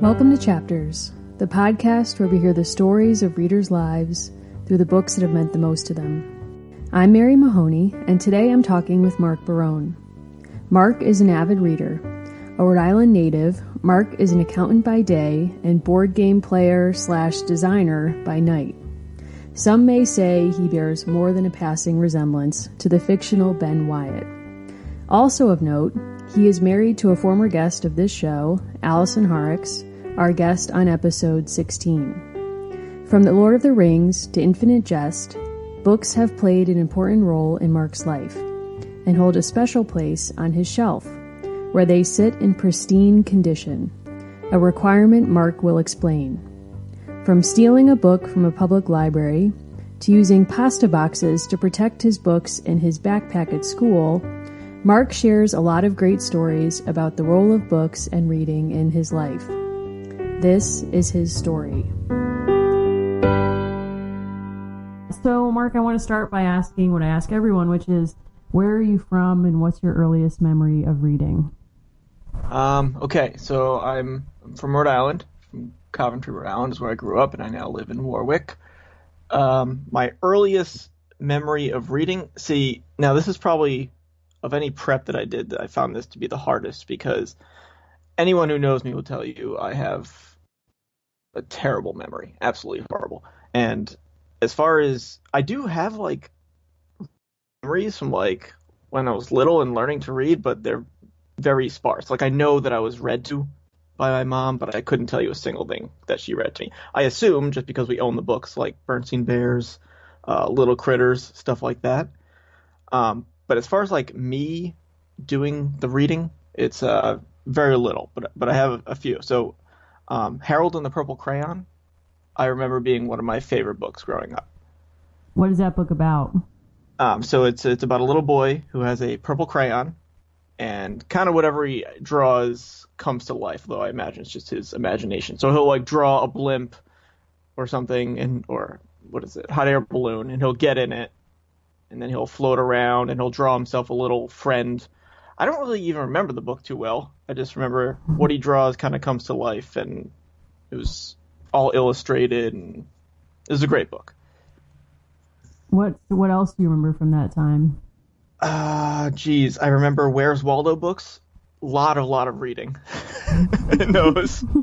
Welcome to Chapters, the podcast where we hear the stories of readers' lives through the books that have meant the most to them. I'm Mary Mahoney, and today I'm talking with Mark Barone. Mark is an avid reader. A Rhode Island native, Mark is an accountant by day and board game player slash designer by night. Some may say he bears more than a passing resemblance to the fictional Ben Wyatt. Also of note, he is married to a former guest of this show, Allison Horrocks, our guest on episode 16. From The Lord of the Rings to Infinite Jest, books have played an important role in Mark's life and hold a special place on his shelf, where they sit in pristine condition, a requirement Mark will explain. From stealing a book from a public library to using pasta boxes to protect his books in his backpack at school, Mark shares a lot of great stories about the role of books and reading in his life. This is his story. So, Mark, I want to start by asking what I ask everyone, which is where are you from and what's your earliest memory of reading? Um, okay, so I'm from Rhode Island, from Coventry, Rhode Island is where I grew up, and I now live in Warwick. Um, my earliest memory of reading, see, now this is probably of any prep that I did that I found this to be the hardest because anyone who knows me will tell you I have a terrible memory, absolutely horrible. And as far as I do have like memories from like when I was little and learning to read, but they're very sparse. Like I know that I was read to by my mom, but I couldn't tell you a single thing that she read to me. I assume just because we own the books like Berenstain Bears, uh, Little Critters, stuff like that. Um, but as far as like me doing the reading, it's uh, very little, but but I have a few. So um, Harold and the Purple Crayon, I remember being one of my favorite books growing up. What is that book about? Um, so it's it's about a little boy who has a purple crayon, and kind of whatever he draws comes to life. Though I imagine it's just his imagination. So he'll like draw a blimp or something, and or what is it, hot air balloon, and he'll get in it, and then he'll float around, and he'll draw himself a little friend. I don't really even remember the book too well. I just remember what he draws kind of comes to life, and it was all illustrated, and it was a great book. What What else do you remember from that time? Ah, uh, geez, I remember Where's Waldo books. Lot of lot of reading in those.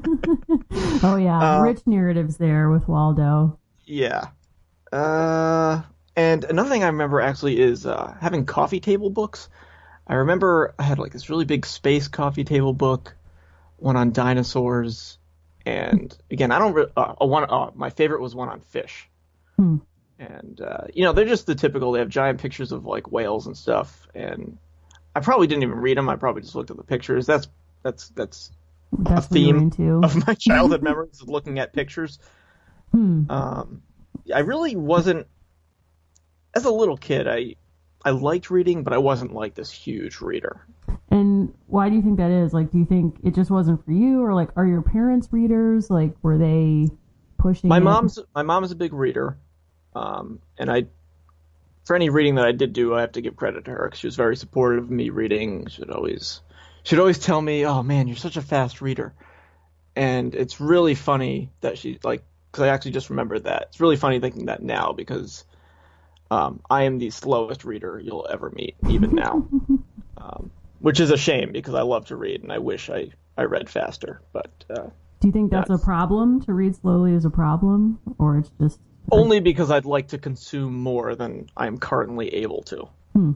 oh yeah, uh, rich narratives there with Waldo. Yeah. Uh, and another thing I remember actually is uh, having coffee table books. I remember I had like this really big space coffee table book, one on dinosaurs, and again, I don't. Re- uh, one, uh, my favorite was one on fish. Hmm and uh, you know they're just the typical. They have giant pictures of like whales and stuff, and I probably didn't even read them. I probably just looked at the pictures. That's that's that's, that's a theme of my childhood memories of looking at pictures. Hmm. Um, I really wasn't as a little kid. I I liked reading, but I wasn't like this huge reader. And why do you think that is? Like, do you think it just wasn't for you, or like, are your parents readers? Like, were they pushing? My it? mom's my mom's a big reader. Um, and I, for any reading that I did do, I have to give credit to her because she was very supportive of me reading. She'd always, she'd always tell me, "Oh man, you're such a fast reader," and it's really funny that she like because I actually just remembered that. It's really funny thinking that now because um, I am the slowest reader you'll ever meet, even now, um, which is a shame because I love to read and I wish I I read faster. But uh, do you think that's, a problem? To read slowly is a problem, or it's just only because I'd like to consume more than I'm currently able to. Hmm.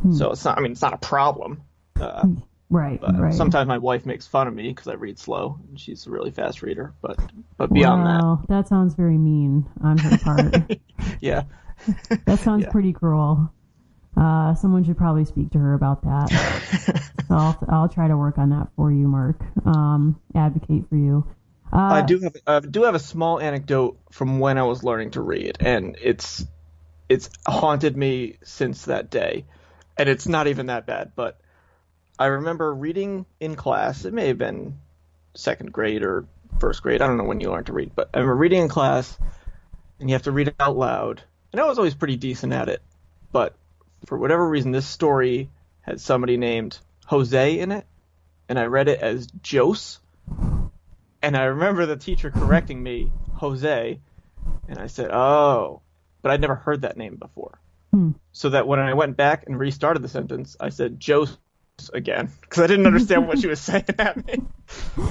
Hmm. So it's not. I mean, it's not a problem. Uh, right. Right. Sometimes my wife makes fun of me because I read slow, and she's a really fast reader. But but beyond wow, that, that sounds very mean on her part. yeah. that sounds yeah. pretty cruel. Uh, someone should probably speak to her about that. so I'll, I'll try to work on that for you, Mark. Um, advocate for you. Uh, I do have I do have a small anecdote from when I was learning to read, and it's it's haunted me since that day, and it's not even that bad. But I remember reading in class. It may have been second grade or first grade. I don't know when you learned to read, but I remember reading in class, and you have to read it out loud. And I was always pretty decent at it, but for whatever reason, this story had somebody named Jose in it, and I read it as Jose And I remember the teacher correcting me, Jose, and I said, "Oh," but I'd never heard that name before. Hmm. So that when I went back and restarted the sentence, I said Jose again because I didn't understand what she was saying at me.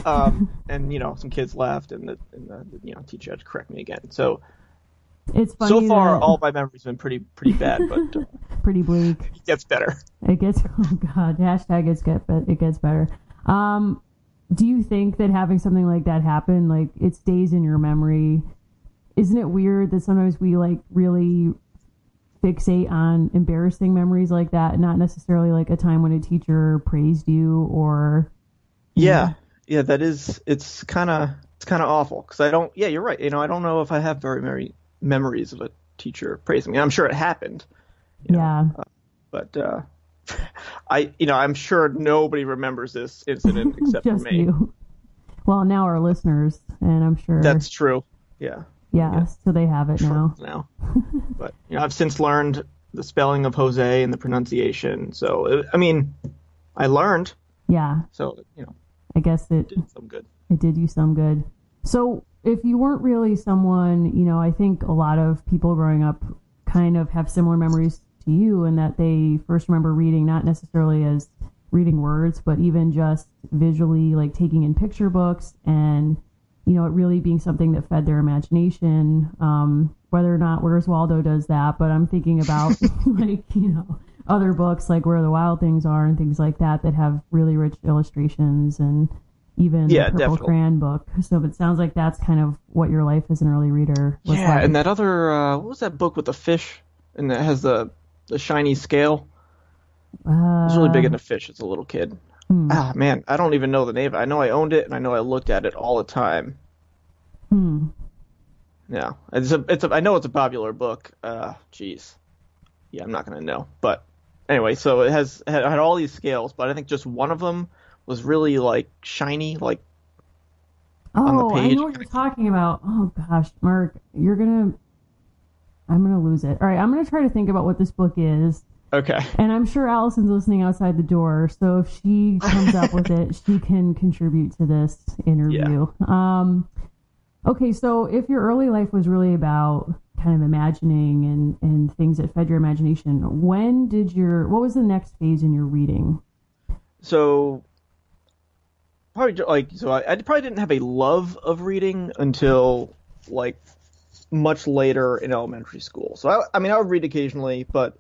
Um, and you know, some kids laughed, and the, and the you know teacher had to correct me again. So It's funny. so far, that- all my memories have been pretty pretty bad, but uh, pretty bleak. it gets better. It gets oh god, hashtag it's get but it gets better. Um, do you think that having something like that happen, like it stays in your memory? Isn't it weird that sometimes we like really fixate on embarrassing memories like that, not necessarily like a time when a teacher praised you or Yeah, yeah, that is. It's kind of it's kind of awful because I don't. Yeah, you're right. You know, I don't know if I have very many memories of a teacher praising me. I'm sure it happened, yeah. but uh, I, you know, I'm sure nobody remembers this incident except for me. you. Well, now our listeners, and I'm sure. That's true. Yeah, yeah, so they have it now. now. but you know, I've since learned the spelling of Jose and the pronunciation. So it, I mean, I learned. Yeah, So you know, I guess it did some good. it did you some good. So, if you weren't really someone, you know, I think a lot of people growing up kind of have similar memories to you in that they first remember reading not necessarily as reading words, but even just visually, like taking in picture books and, you know, it really being something that fed their imagination. Um, whether or not Where's Waldo does that, but I'm thinking about, like, you know, other books like Where the Wild Things Are and things like that that have really rich illustrations and even Yeah, the Purple definitely. Crayon book. So it sounds like that's kind of what your life as an early reader was Yeah, like. and that other uh, what was that book with the fish and that has the the shiny scale? I was really big into fish as a little kid. Hmm. Ah, man, I don't even know the name. I know I owned it, and I know I looked at it all the time. Hmm. Yeah, it's a, it's a, I know it's a popular book. Uh, jeez, yeah, I'm not gonna know. But anyway, so it has had, had all these scales, but I think just one of them was really like shiny, like on the Oh, I page. know what you're talking about. Oh gosh, Mark, you're gonna. I'm gonna lose it. All right, I'm gonna try to think about what this book is, okay, and I'm sure Allison's listening outside the door. So if she comes up with it, she can contribute to this interview. Um, okay, so if your early life was really about kind of imagining and and things that fed your imagination, when did your what was the next phase in your reading? so probably like so I, I probably didn't have a love of reading until like much later in elementary school. So I, I mean I would read occasionally, but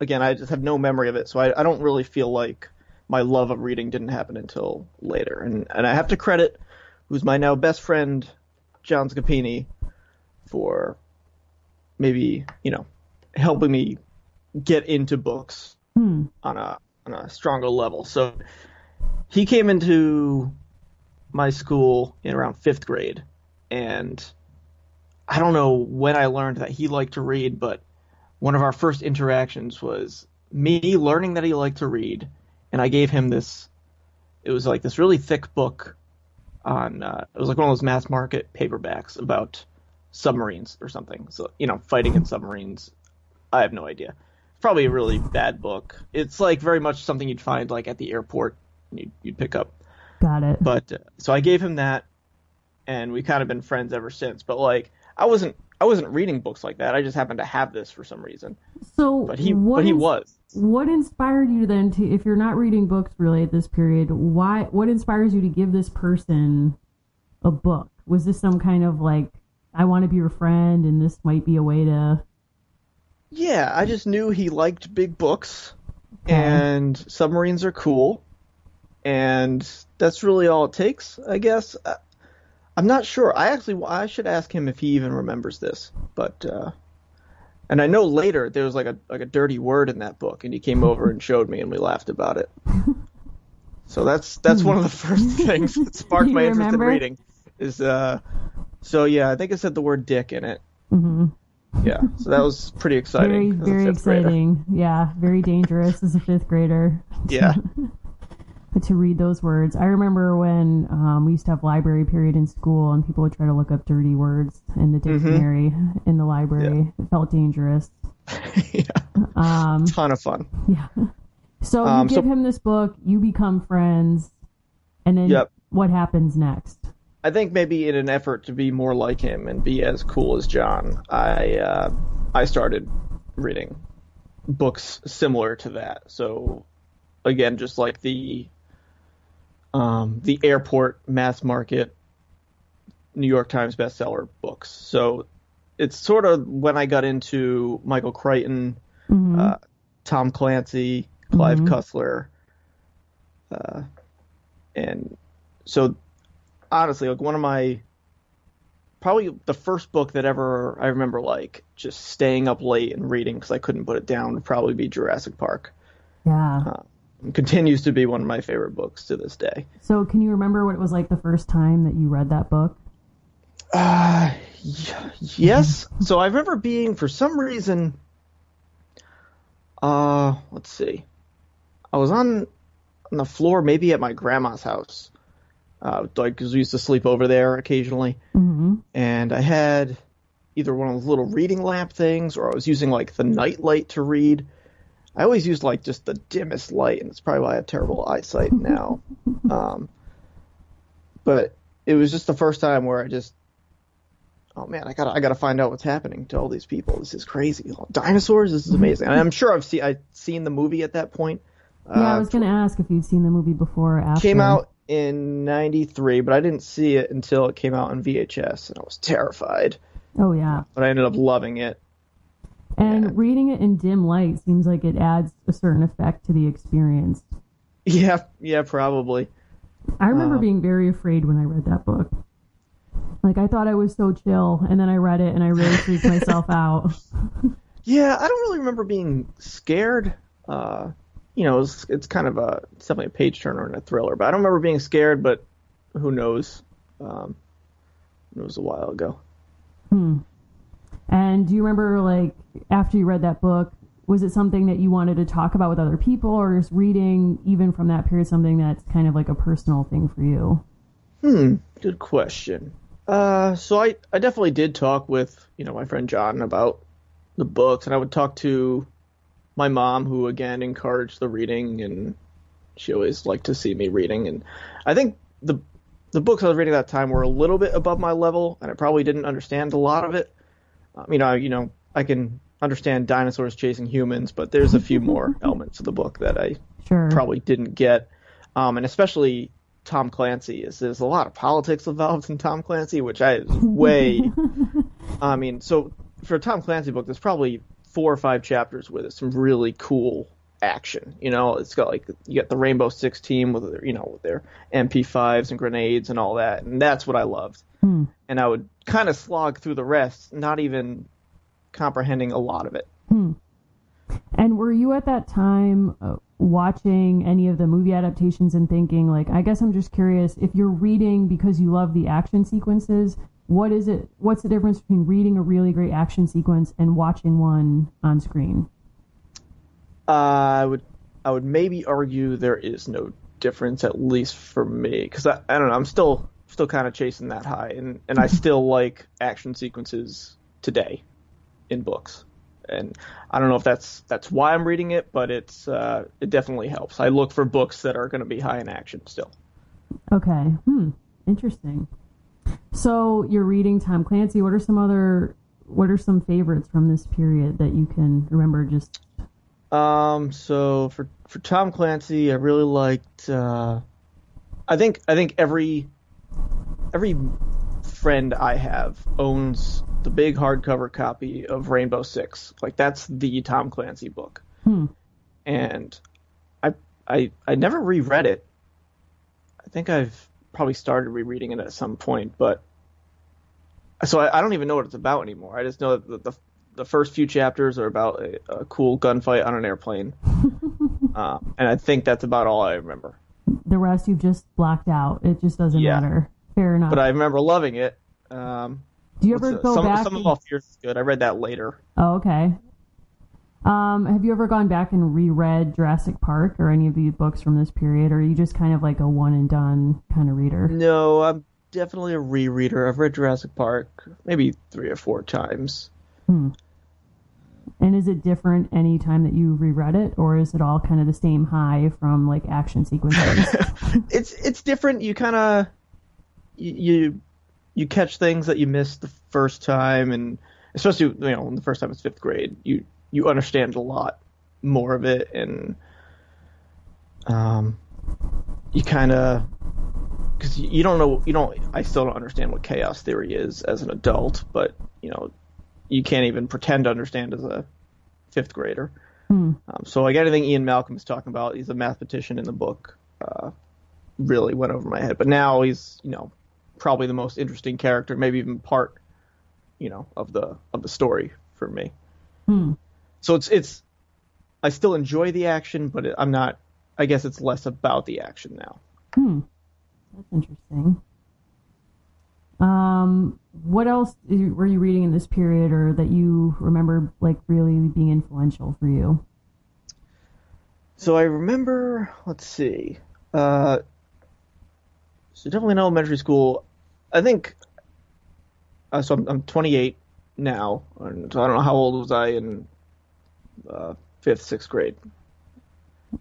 again I just have no memory of it, so I, I don't really feel like my love of reading didn't happen until later. And and I have to credit who's my now best friend John Scapini for maybe you know helping me get into books Hmm. on a on a stronger level. So he came into my school in around fifth grade, and I don't know when I learned that he liked to read, but one of our first interactions was me learning that he liked to read, and I gave him this. It was like this really thick book on. Uh, it was like one of those mass market paperbacks about submarines or something. So you know, fighting in submarines. I have no idea. It's probably a really bad book. It's like very much something you'd find like at the airport and you'd, you'd pick up. Got it. But uh, so I gave him that, and we kind of been friends ever since. But like I wasn't I wasn't reading books like that. I just happened to have this for some reason. So, But he what but he was. What inspired you then to, if you're not reading books really at this period, why? What inspires you to give this person a book? Was this some kind of like, I want to be your friend, and this might be a way to? Yeah, I just knew he liked big books, Okay. and submarines are cool, and that's really all it takes, I guess. Uh, I'm not sure. I actually I should ask him if he even remembers this, but uh, and I know later there was like a like a dirty word in that book, and he came over and showed me, and we laughed about it. So that's that's one of the first things that sparked my interest remember? in reading. Is uh, so yeah, I think it said the word dick in it. Mm-hmm. Yeah, so that was pretty exciting. Very, very fifth grader. exciting. Yeah, very dangerous as a fifth grader. Yeah. to read those words. I remember when um, we used to have library period in school, and people would try to look up dirty words in the Mm-hmm. dictionary in the library. It felt dangerous. yeah. Um, ton of fun. Yeah. So Um, you so- give him this book, you become friends, and then Yep. what happens next? I think maybe in an effort to be more like him and be as cool as John, I uh, I started reading books similar to that. So again, just like the um, the airport mass market New York Times bestseller books. So it's sort of when I got into Michael Crichton, mm-hmm. uh, Tom Clancy, Clive mm-hmm. Cussler, uh, and so honestly, like one of my probably the first book that ever I remember like just staying up late and reading because I couldn't put it down would probably be Jurassic Park. Yeah. Uh, continues to be one of my favorite books to this day. So, can you remember what it was like the first time that you read that book? Uh, y- yes. so I remember being, for some reason, uh, let's see, I was on on the floor, maybe at my grandma's house, uh, like because we used to sleep over there occasionally, mm-hmm. and I had either one of those little reading lamp things, or I was using like the night light to read. I always used like just the dimmest light, and it's probably why I have terrible eyesight now. um, but it was just the first time where I just, oh man, I gotta I gotta find out what's happening to all these people. This is crazy. Dinosaurs, this is amazing. And I'm sure I've seen I've seen the movie at that point. Yeah, uh, I was gonna ask if you'd seen the movie before or after. Came out in '93, but I didn't see it until it came out on VHS, and I was terrified. Oh yeah. But I ended up loving it. And yeah. reading it in dim light seems like it adds a certain effect to the experience. Yeah, yeah, probably. I remember uh, being very afraid when I read that book. Like I thought I was so chill, and then I read it and I really freaked myself out. Yeah, I don't really remember being scared. Uh, you know, it's, it's kind of a it's definitely a page turner and a thriller, but I don't remember being scared. But who knows? Um, it was a while ago. Hmm. And do you remember, like, after you read that book, was it something that you wanted to talk about with other people, or is reading, even from that period, something that's kind of like a personal thing for you? Hmm, good question. Uh, so I, I definitely did talk with, you know, my friend John about the books, and I would talk to my mom, who again encouraged the reading, and she always liked to see me reading. And I think the the books I was reading at that time were a little bit above my level, and I probably didn't understand a lot of it. I mean, I, you know, I can understand dinosaurs chasing humans, but there's a few more elements of the book that I sure. probably didn't get, um, and especially Tom Clancy is there's a lot of politics involved in Tom Clancy, which I way. I mean, so for a Tom Clancy book, there's probably four or five chapters with it, some really cool action. You know, it's got like you got the Rainbow Six team with their, you know with their MP5s and grenades and all that, and that's what I loved. Hmm. And I would kind of slog through the rest, not even comprehending a lot of it. Hmm. And were you at that time uh, watching any of the movie adaptations and thinking, like, I guess I'm just curious if you're reading because you love the action sequences, what is it? What's the difference between reading a really great action sequence and watching one on screen? Uh, I would, I would maybe argue there is no difference, at least for me, because I, I don't know, I'm still, still kind of chasing that high, and and I still like action sequences today in books. And I don't know if that's that's why I'm reading it, but it's uh, it definitely helps. I look for books that are going to be high in action still. Okay. Hmm. Interesting. So you're reading Tom Clancy. What are some other what are some favorites from this period that you can remember just um so for for Tom Clancy I really liked uh I think I think every every friend I have owns the big hardcover copy of Rainbow Six. Like that's the Tom Clancy book. Hmm. And I I I never reread it. I think I've probably started rereading it at some point, but so I, I don't even know what it's about anymore. I just know that the the, the first few chapters are about a, a cool gunfight on an airplane, uh, and I think that's about all I remember. The rest you've just blacked out. It just doesn't yeah. matter. Fair enough. But I remember loving it. Um, Do you ever go some, back? Sum of All Fears is good. I read that later. Oh, okay. Um, have you ever gone back and reread Jurassic Park or any of these books from this period, or are you just kind of like a one and done kind of reader? No, I'm definitely a rereader. I've read Jurassic Park maybe three or four times. Hmm. And is it different any time that you reread it, or is it all kind of the same high from like action sequences? it's it's different. You kind of you you catch things that you missed the first time, and especially you know the first time it's fifth grade, you you understand a lot more of it, and um, you kind of because you don't know you don't I still don't understand what chaos theory is as an adult, but you know you can't even pretend to understand as a fifth grader. Hmm. Um, so like anything Ian Malcolm is talking about, he's a mathematician in the book. Uh, really went over my head, but now he's you know probably the most interesting character, maybe even part you know of the of the story for me. Hmm. So it's it's I still enjoy the action, but it, I'm not. I guess it's less about the action now. Hmm. That's interesting. Um, what else is- were you reading in this period, or that you remember like really being influential for you? So I remember, let's see. Uh, so definitely in elementary school. I think. Uh, so I'm, I'm 28 now, and so I don't know how old was I in uh, fifth, sixth grade.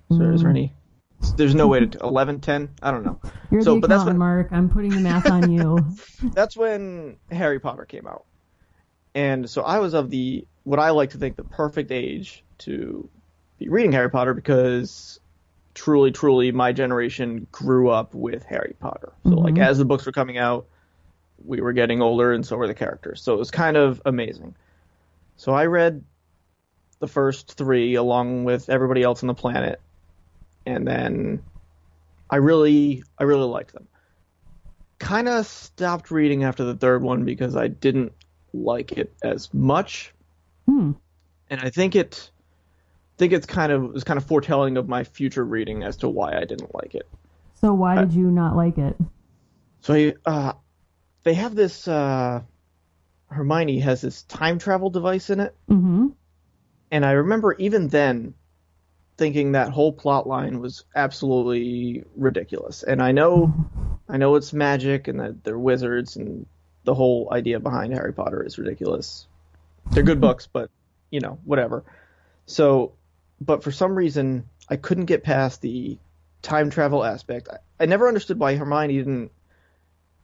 So is there any? There's no way to 11, 10. I don't know. You're So, the but that's when- Mark. I'm putting the math on you. that's when Harry Potter came out. And so I was of the what I like to think the perfect age to be reading Harry Potter because truly, truly my generation grew up with Harry Potter. So like Mhm. as the books were coming out, we were getting older and so were the characters. So it was kind of amazing. So I read the first three along with everybody else on the planet. And then I really I really liked them kind of stopped reading after the third one because I didn't like it as much, Hmm. and I think it, I think it's kind of it was kind of foretelling of my future reading as to why I didn't like it. So why did you not like it? So I, uh, they have this uh, Hermione has this time travel device in it, Mm-hmm. and I remember even then thinking that whole plot line was absolutely ridiculous. And I know I know it's magic and that they're wizards and the whole idea behind Harry Potter is ridiculous. They're good books, but you know, whatever. So, but for some reason I couldn't get past the time travel aspect. I, I never understood why Hermione didn't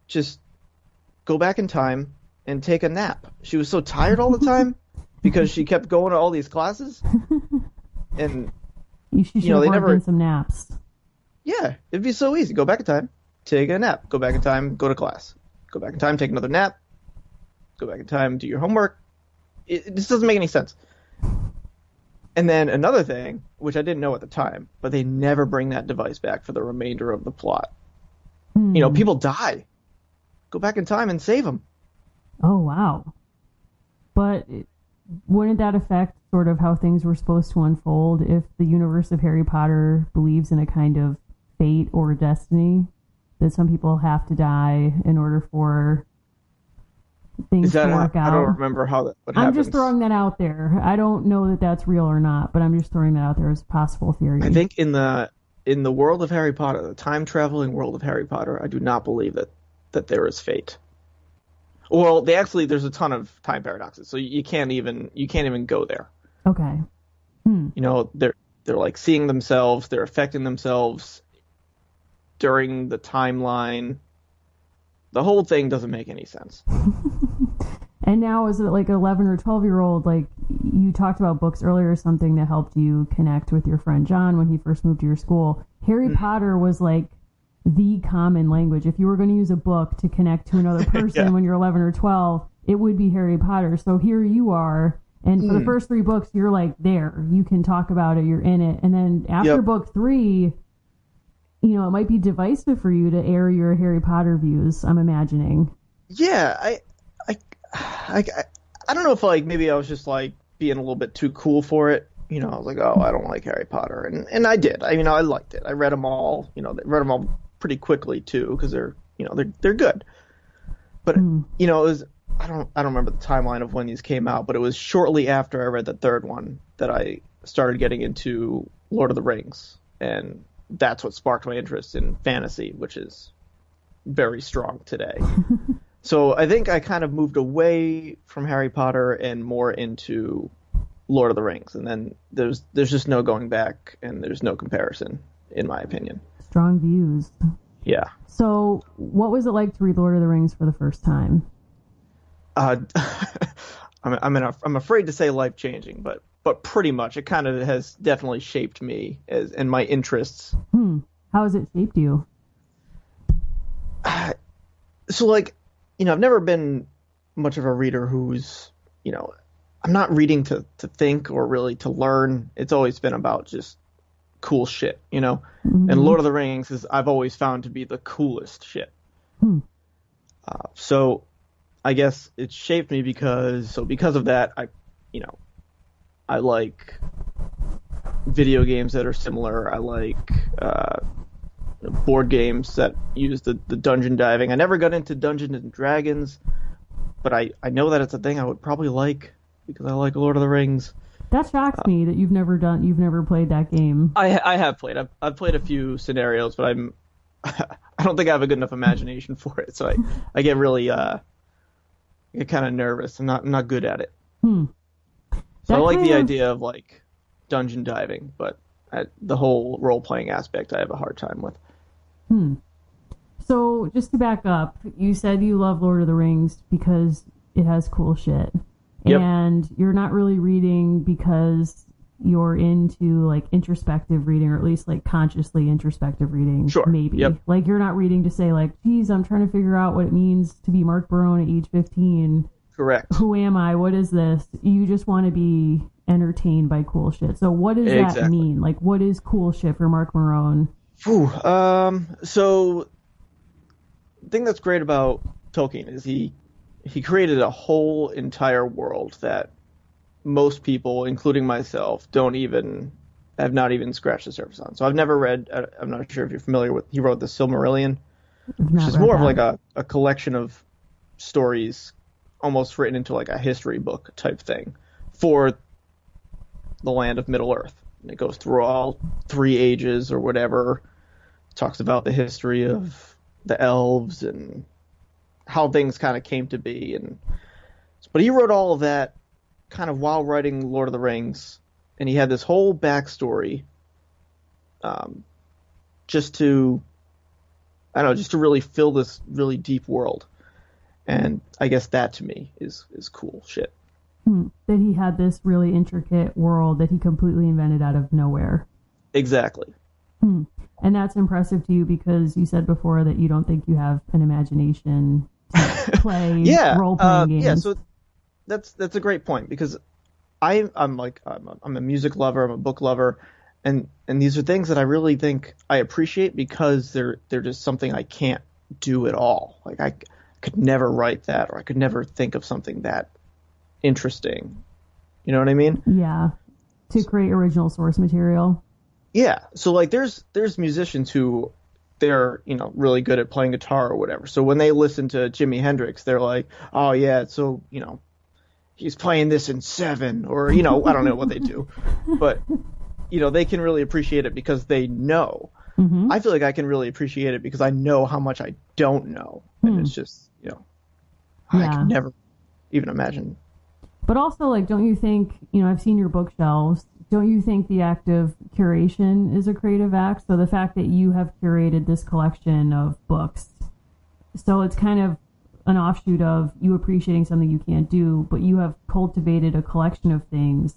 just go back in time and take a nap. She was so tired all the time because she kept going to all these classes. And You, she should know, they never- some naps. yeah, it'd be so easy. Go back in time, take a nap. Go back in time, go to class. Go back in time, take another nap. Go back in time, do your homework. It, it just doesn't make any sense. And then another thing, which I didn't know at the time, but they never bring that device back for the remainder of the plot. Hmm. You know, people die. Go back in time and save them. Oh wow. But it, wouldn't that affect sort of how things were supposed to unfold if the universe of Harry Potter believes in a kind of fate or destiny that some people have to die in order for things to work I out? I don't remember how that. I'm happens. just throwing that out there. I don't know that that's real or not, but I'm just throwing that out there as a possible theory. I think in the in the world of Harry Potter, the time traveling world of Harry Potter, I do not believe that that there is fate. Well, they actually there's a ton of time paradoxes, so you can't even you can't even go there. Okay. You know, they're they're like seeing themselves, they're affecting themselves during the timeline. The whole thing doesn't make any sense. And now, as like an 11 or 12 year old, like you talked about books earlier, or something that helped you connect with your friend John when he first moved to your school. Harry Mm-hmm. Potter was like the common language. If you were going to use a book to connect to another person Yeah. when you're 11 or 12, it would be Harry Potter. So here you are. And Hmm. for the first three books, you're like there. You can talk about it. You're in it. And then after Yep. book three, you know, it might be divisive for you to air your Harry Potter views, I'm imagining. Yeah, I, I, I, I, I don't know if like maybe I was just like being a little bit too cool for it. You know, I was like, oh, I don't like Harry Potter, and and I did. I you know I liked it. I read them all. You know, I read them all pretty quickly too because they're you know they're they're good. But hmm. you know, it was I don't I don't remember the timeline of when these came out, but it was shortly after I read the third one that I started getting into Lord of the Rings, and that's what sparked my interest in fantasy, which is very strong today. So I think I kind of moved away from Harry Potter and more into Lord of the Rings, and then there's there's just no going back, and there's no comparison, in my opinion. Strong views. Yeah. So, what was it like to read Lord of the Rings for the first time? Uh, I'm I'm, in a, I'm afraid to say life changing, but but pretty much it kind of has definitely shaped me as and my interests. Hmm. How has it shaped you? so like, you know, I've never been much of a reader who's, you know, I'm not reading to to think or really to learn. It's always been about just cool shit, you know. Mm-hmm. And Lord of the Rings is I've always found to be the coolest shit. Hmm. Uh, so I guess it shaped me because so because of that I, you know, I like video games that are similar. I like uh, board games that use the, the dungeon diving. I never got into Dungeons and Dragons, but I, I know that it's a thing I would probably like because I like Lord of the Rings. That shocks me that you've never done you've never played that game. I I have played. I've, I've played a few scenarios, but I'm I don't think I have a good enough imagination for it. So I, I get really uh I get kind of nervous. I'm not I'm not good at it. Hmm. So I like the of- idea of like dungeon diving, but I, the whole role playing aspect I have a hard time with. Hmm. So, just to back up, you said you love Lord of the Rings because it has cool shit. Yep. And you're not really reading because you're into like introspective reading or at least like consciously introspective reading. Sure. Maybe. Yep. Like you're not reading to say like, geez, I'm trying to figure out what it means to be Mark Barone at age 15. Correct. Who am I? What is this? You just want to be entertained by cool shit. So what does that mean? Like what is cool shit for Mark Barone? Phew, um, so the thing that's great about Tolkien is he he created a whole entire world that most people, including myself, don't even have not even scratched the surface on. So I've never read. I- I'm not sure if you're familiar with. He wrote the Silmarillion, which is more of like a, a collection of stories, almost written into like a history book type thing for the land of Middle Earth. And it goes through all three ages or whatever. Talks about the history of the elves and how things kind of came to be. And but he wrote all of that kind of while writing Lord of the Rings, and he had this whole backstory, um, just to I don't know, just to really fill this really deep world. And I guess that to me is is cool shit. Hmm. that he had this really intricate world that he completely invented out of nowhere. Exactly. Hmm. And that's impressive to you because you said before that you don't think you have an imagination play Yeah. role playing uh, games. Yeah. So that's that's a great point because I I'm like I'm a, I'm a music lover. I'm a book lover. And and these are things that I really think I appreciate because they're they're just something I can't do at all. Like I could never write that or I could never think of something that interesting. You know what I mean? yeah. To create original source material. Yeah. So like there's there's musicians who they're, you know, really good at playing guitar or whatever. So when they listen to Jimi Hendrix, they're like, "Oh yeah, so, you know, he's playing this in 7 or, you know, I don't know what they do." But you know, they can really appreciate it because they know. hmm I feel like I can really appreciate it because I know how much I don't know. And Hmm. it's just, you know, I can never even imagine. But also, like, don't you think, you know, I've seen your bookshelves. Don't you think the act of curation is a creative act? So the fact that you have curated this collection of books, so it's kind of an offshoot of you appreciating something you can't do, but you have cultivated a collection of things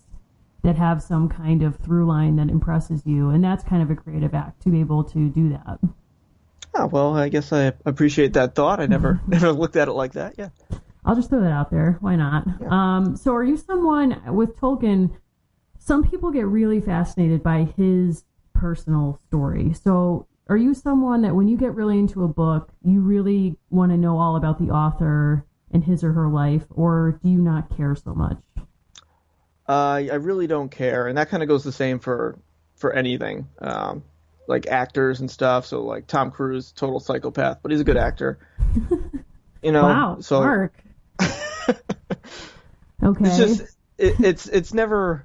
that have some kind of through line that impresses you. And that's kind of a creative act to be able to do that. Oh, well, I guess I appreciate that thought. I never never looked at it like that. Yeah. I'll just throw that out there. Why not? Um, so, are you someone with Tolkien? Some people get really fascinated by his personal story. So, are you someone that when you get really into a book, you really want to know all about the author and his or her life, or do you not care so much? Uh, I really don't care, and that kind of goes the same for for anything, um, like actors and stuff. So like Tom Cruise, total psychopath, but he's a good actor. You know, wow, so Mark. okay. it's just it, it's it's never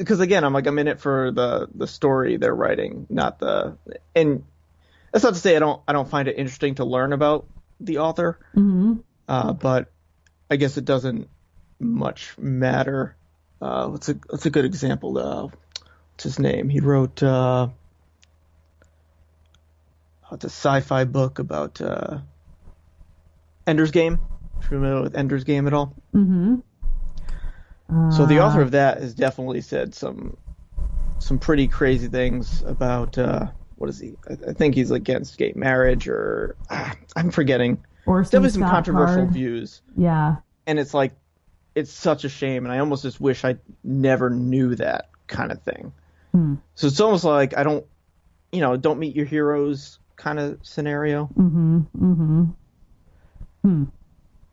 because again I'm like I'm in it for the the story they're writing, not the and that's not to say I don't I don't find it interesting to learn about the author, hmm uh, but I guess it doesn't much matter. Uh, what's a what's a good example? Uh, what's his name? He wrote. Uh, it's a sci-fi book about uh, Ender's Game. Familiar with Ender's Game at all? Mm-hmm. Uh, So the author of that has definitely said some some pretty crazy things about uh, what is he? I, I think he's against gay marriage or ah, I'm forgetting. or Definitely some controversial Card. views, Yeah. and it's like it's such a shame, and I almost just wish I never knew that kind of thing. Hmm. So it's almost like I don't, you know, don't meet your heroes kind of scenario Mm-hmm. Mm-hmm. Hmm.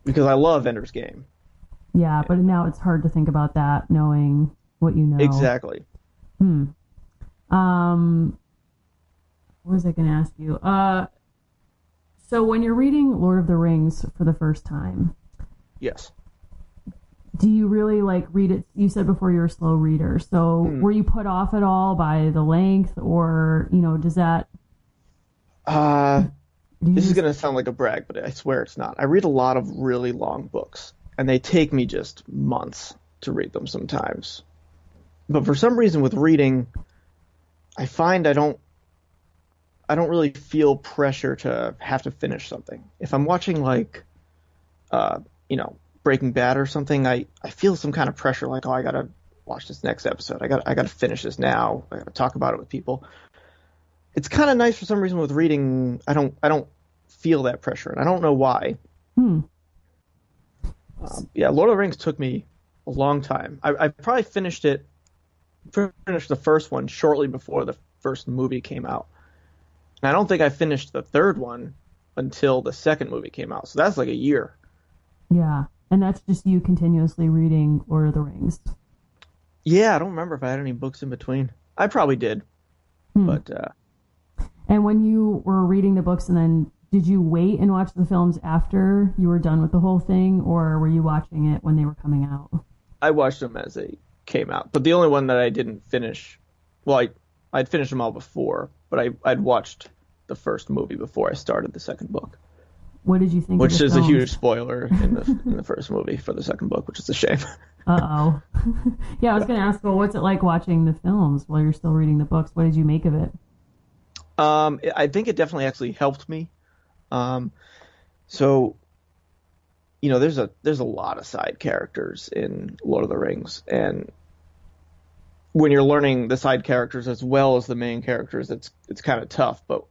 because I love Ender's Game. Yeah, but now it's hard to think about that knowing what you know. Exactly. Hmm. Um, what was I going to ask you? Uh, so when you're reading Lord of the Rings for the first time, Yes. do you really like read it? You said before you're a slow reader, so Hmm. were you put off at all by the length, or you know, does that? Uh, This is going to sound like a brag, but I swear it's not. I read a lot of really long books, and they take me just months to read them sometimes. But for some reason, with reading, I find I don't, I don't really feel pressure to have to finish something. If I'm watching like, uh, you know, Breaking Bad or something, I I feel some kind of pressure, like oh, I gotta watch this next episode. I got I gotta finish this now. I gotta talk about it with people it's kind of nice for some reason with reading. I don't I don't feel that pressure, and I don't know why. Hmm. Um, yeah, Lord of the Rings took me a long time. I, I probably finished it, finished the first one shortly before the first movie came out, and I don't think I finished the third one until the second movie came out. So that's like a year. Yeah, and that's just you continuously reading Lord of the Rings. Yeah, I don't remember if I had any books in between. I probably did, Hmm. but uh, And when you were reading the books, and then did you wait and watch the films after you were done with the whole thing, or were you watching it when they were coming out? I watched them as they came out. But the only one that I didn't finish, well, I I'd finished them all before, but I I'd watched the first movie before I started the second book, What did you think? which is a huge spoiler in the in the first movie for the second book, which is a shame. Uh oh. yeah, I was going to ask, well, what's it like watching the films while you're still reading the books? What did you make of it? Um, I think it definitely actually helped me. Um, so, you know, there's a there's a lot of side characters in Lord of the Rings, and when you're learning the side characters as well as the main characters, it's it's kind of tough. But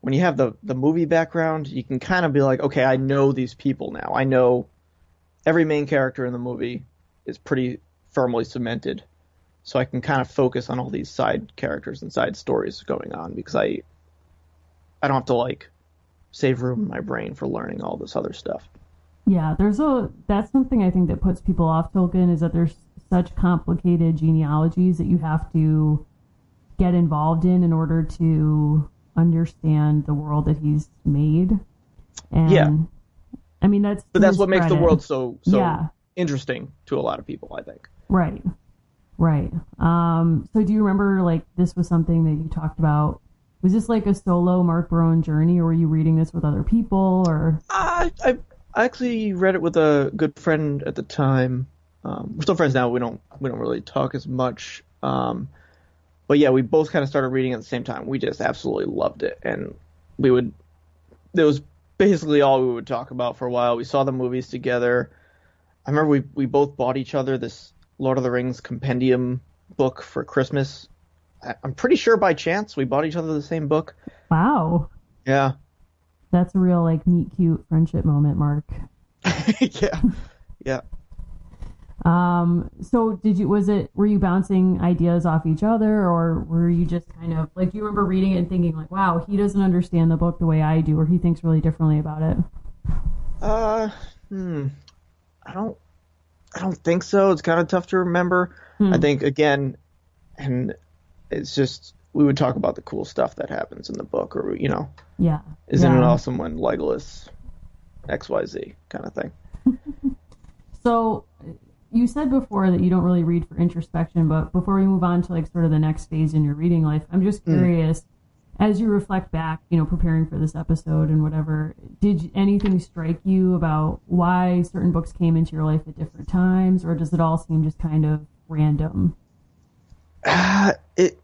when you have the the movie background, you can kind of be like, okay, I know these people now. I know every main character in the movie is pretty firmly cemented so I can kind of focus on all these side characters and side stories going on because I I don't have to like save room in my brain for learning all this other stuff. Yeah, there's a that's something I think that puts people off Tolkien is that there's such complicated genealogies that you have to get involved in in order to understand the world that he's made. And Yeah. I mean that's But that's what makes the world so so Yeah. interesting to a lot of people, I think. Right. Right. Um, so do you remember like this was something that you talked about? Was this like a solo Mark Barone journey or were you reading this with other people or I I, I actually read it with a good friend at the time. Um, we're still friends now. We don't we don't really talk as much. Um, but yeah, we both kind of started reading at the same time. We just absolutely loved it, and we would. It was basically all we would talk about for a while. We saw the movies together. I remember we we both bought each other this Lord of the Rings compendium book for Christmas. I'm pretty sure by chance we bought each other the same book. wow. Yeah. That's a real like meet cute friendship moment, Mark. yeah. Yeah. Um, so did you was it were you bouncing ideas off each other or were you just kind of like do you remember reading it and thinking like, wow, he doesn't understand the book the way I do or he thinks really differently about it? Uh, hmm. I don't. I don't think so. It's kind of tough to remember. Hmm. I think again, and it's just we would talk about the cool stuff that happens in the book, or you know, Yeah. isn't it awesome when Legolas X Y Z kind of thing? So you said before that you don't really read for introspection, but before we move on to like sort of the next phase in your reading life, I'm just curious as you reflect back, you know, preparing for this episode and whatever, did anything strike you about why certain books came into your life at different times or does it all seem just kind of random? Uh, it.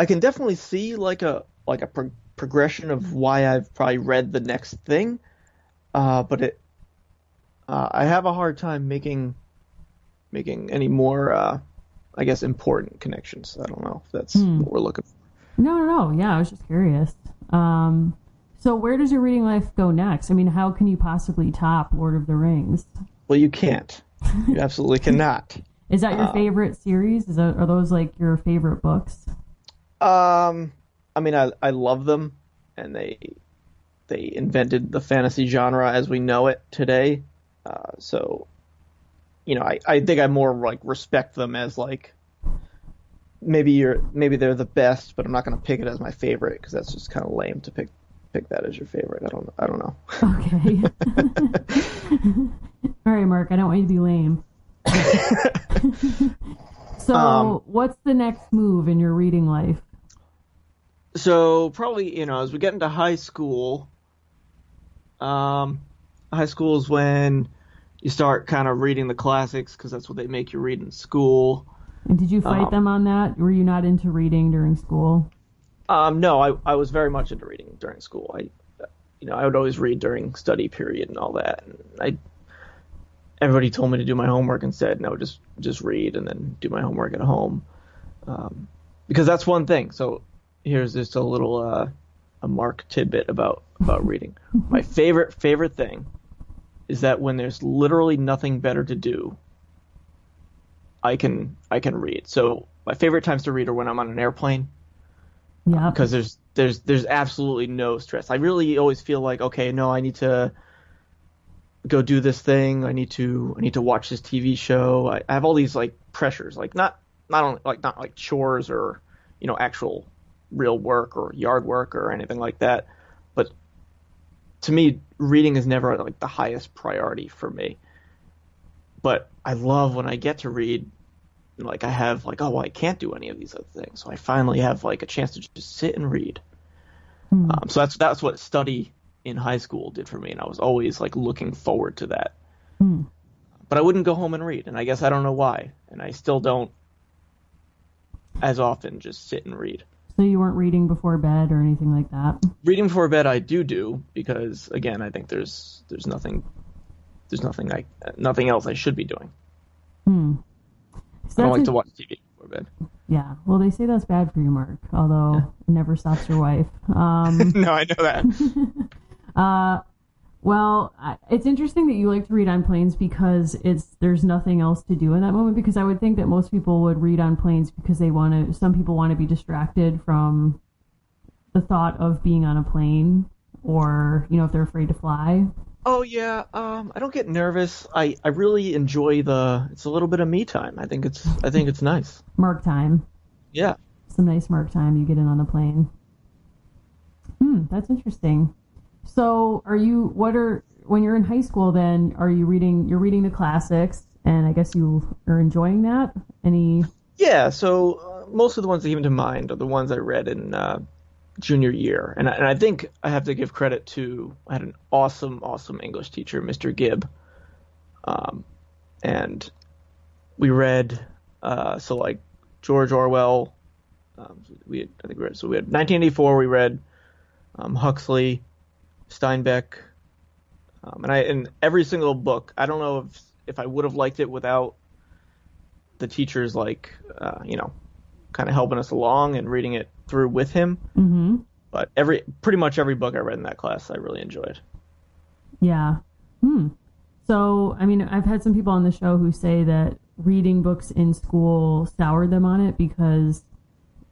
I can definitely see like a like a pro- progression of why I've probably read the next thing, uh, but it uh, I have a hard time making making any more uh, I guess important connections. I don't know if that's Hmm. what we're looking for. No, no, no. Yeah, I was just curious. Um, so where does your reading life go next? I mean, how can you possibly top Lord of the Rings? Well, you can't. You absolutely cannot. Is that your Uh, favorite series? Is that are those like your favorite books? Um, I mean, I I love them, and they they invented the fantasy genre as we know it today. Uh, so, you know, I I think I more like respect them as like maybe you're maybe they're the best, but I'm not gonna pick it as my favorite because that's just kind of lame to pick pick that as your favorite. I don't I don't know. Okay. All right, Mark. I don't want you to be lame. so, Um, what's the next move in your reading life? So probably you know as we get into high school um high school is when you start kind of reading the classics because that's what they make you read in school And did you fight Um, them on that? Were you not into reading during school? um no i i was very much into reading during school i you know i would always read during study period and all that and i everybody told me to do my homework and said no just just read and then do my homework at home um because that's one thing so here's just a little uh a mark tidbit about about reading my favorite favorite thing is that when there's literally nothing better to do i can i can read so my favorite times to read are when i'm on an airplane Yeah. because there's there's there's absolutely no stress. I really always feel like okay, no, I need to go do this thing. I need to I need to watch this TV show. I, I have all these like pressures, like not not only like not like chores or you know actual real work or yard work or anything like that, but to me, reading is never like the highest priority for me. But I love when I get to read like I have like oh well, I can't do any of these other things, so I finally have like a chance to just sit and read. Hmm. Um, so that's that's what study in high school did for me, and I was always like looking forward to that. Hmm. But I wouldn't go home and read, and I guess I don't know why, and I still don't as often just sit and read. So you weren't reading before bed or anything like that? Reading before bed I do do because again I think there's there's nothing there's nothing I nothing else I should be doing. Hmm. So I don't like to watch TV before bed. Yeah. Well, they say that's bad for you, Mark. Although it never stops your wife. Um, no, I know that. uh, well, it's interesting that you like to read on planes because it's there's nothing else to do in that moment. Because I would think that most people would read on planes because they want to. Some people want to be distracted from the thought of being on a plane, or you know, if they're afraid to fly. Oh yeah, um, I don't get nervous. I, I really enjoy the. It's a little bit of me time. I think it's I think it's nice. Mark time. Yeah. some nice mark time you get in on the plane. Hmm, that's interesting. So, are you what are when you're in high school then are you reading you're reading the classics and I guess you are enjoying that? Any Yeah. So uh, most of the ones that came to mind are the ones I read in uh, junior year, and I, and I think I have to give credit to I had an awesome awesome English teacher, Mr. Gibb, um, and we read uh, so like George Orwell. Um, we had, I think we read so we had 1984. We read um, Huxley, Steinbeck, um, and I in every single book. I don't know if if I would have liked it without the teachers like uh, you know kind of helping us along and reading it through with him. mm-hmm. But every pretty much every book I read in that class I really enjoyed. Yeah. Hmm. So, I mean, I've had some people on the show who say that reading books in school soured them on it because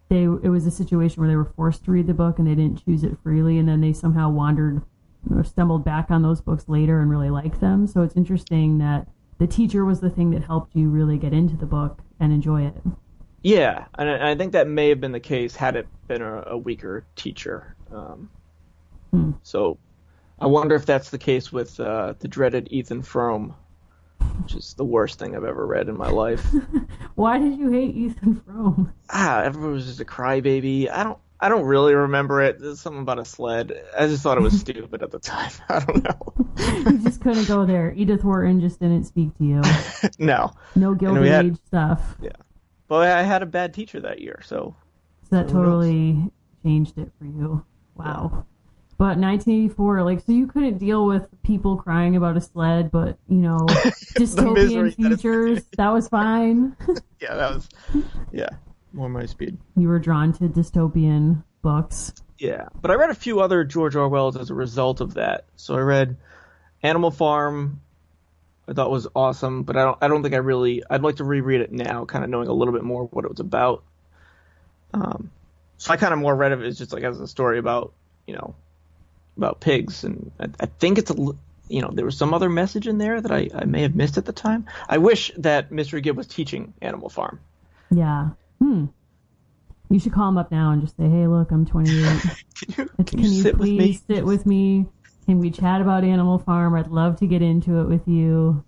they it was a situation where they were forced to read the book and they didn't choose it freely, and then they somehow wandered or stumbled back on those books later and really liked them. So it's interesting that the teacher was the thing that helped you really get into the book and enjoy it. Yeah, and I, think that may have been the case had it been a, a weaker teacher. Um, Hmm. So I wonder if that's the case with uh, the dreaded Ethan Frome, which is the worst thing I've ever read in my life. Why did you hate Ethan Frome? ah, everyone was just a crybaby. I don't. I don't really remember it. There's something about a sled. I just thought it was stupid at the time. I don't know. you just couldn't go there. Edith Wharton just didn't speak to you. no, No Gilded had- Age stuff. Yeah. But I had a bad teacher that year, so So that knows? totally changed it for you. Wow. But 1984, like, so you couldn't deal with people crying about a sled, but you know, dystopian futures, that was fine. yeah, that was, yeah, more my speed. You were drawn to dystopian books. Yeah, but I read a few other George Orwell's as a result of that. So I read Animal Farm. I thought was awesome, but I don't. I don't think I really. I'd like to reread it now, kind of knowing a little bit more what it was about. Um, so I kind of more read of it as just like as a story about you know about pigs, and I, I think it's a you know there was some other message in there that I, I may have missed at the time. I wish that Mr. Gibb was teaching Animal Farm. Yeah. Hmm. You should call him up now and just say, "Hey, look, I'm 28. can you, can can you you sit with please me? sit with me? Can we chat about Animal Farm? I'd love to get into it with you.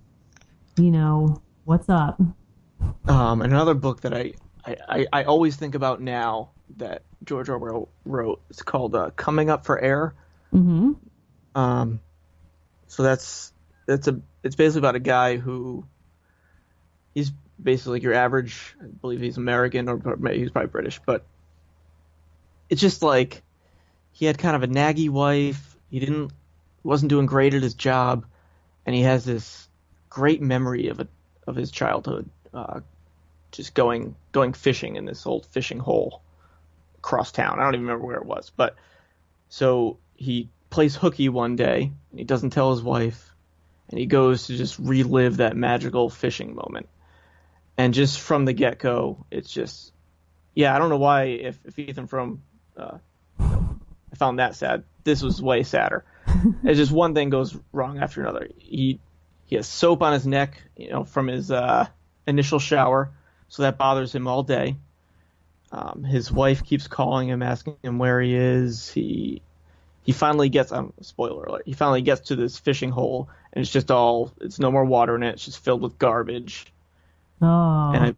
You know, what's up?" Um, another book that I, I, I, I always think about now that George Orwell wrote. It's called uh, Coming Up for Air. Mm-hmm. Um, so that's that's a it's basically about a guy who he's basically like your average. I believe he's American or he's probably British, but it's just like he had kind of a naggy wife. He didn't wasn't doing great at his job, and he has this great memory of a of his childhood, uh, just going going fishing in this old fishing hole across town. I don't even remember where it was, but so he plays hooky one day and he doesn't tell his wife and he goes to just relive that magical fishing moment. And just from the get go, it's just yeah, I don't know why if, if Ethan Frome uh, I found that sad. This was way sadder. it's just one thing goes wrong after another. He he has soap on his neck, you know, from his uh, initial shower, so that bothers him all day. Um, his wife keeps calling him, asking him where he is. He he finally gets um spoiler alert. He finally gets to this fishing hole, and it's just all it's no more water in it. It's just filled with garbage, Oh, and it,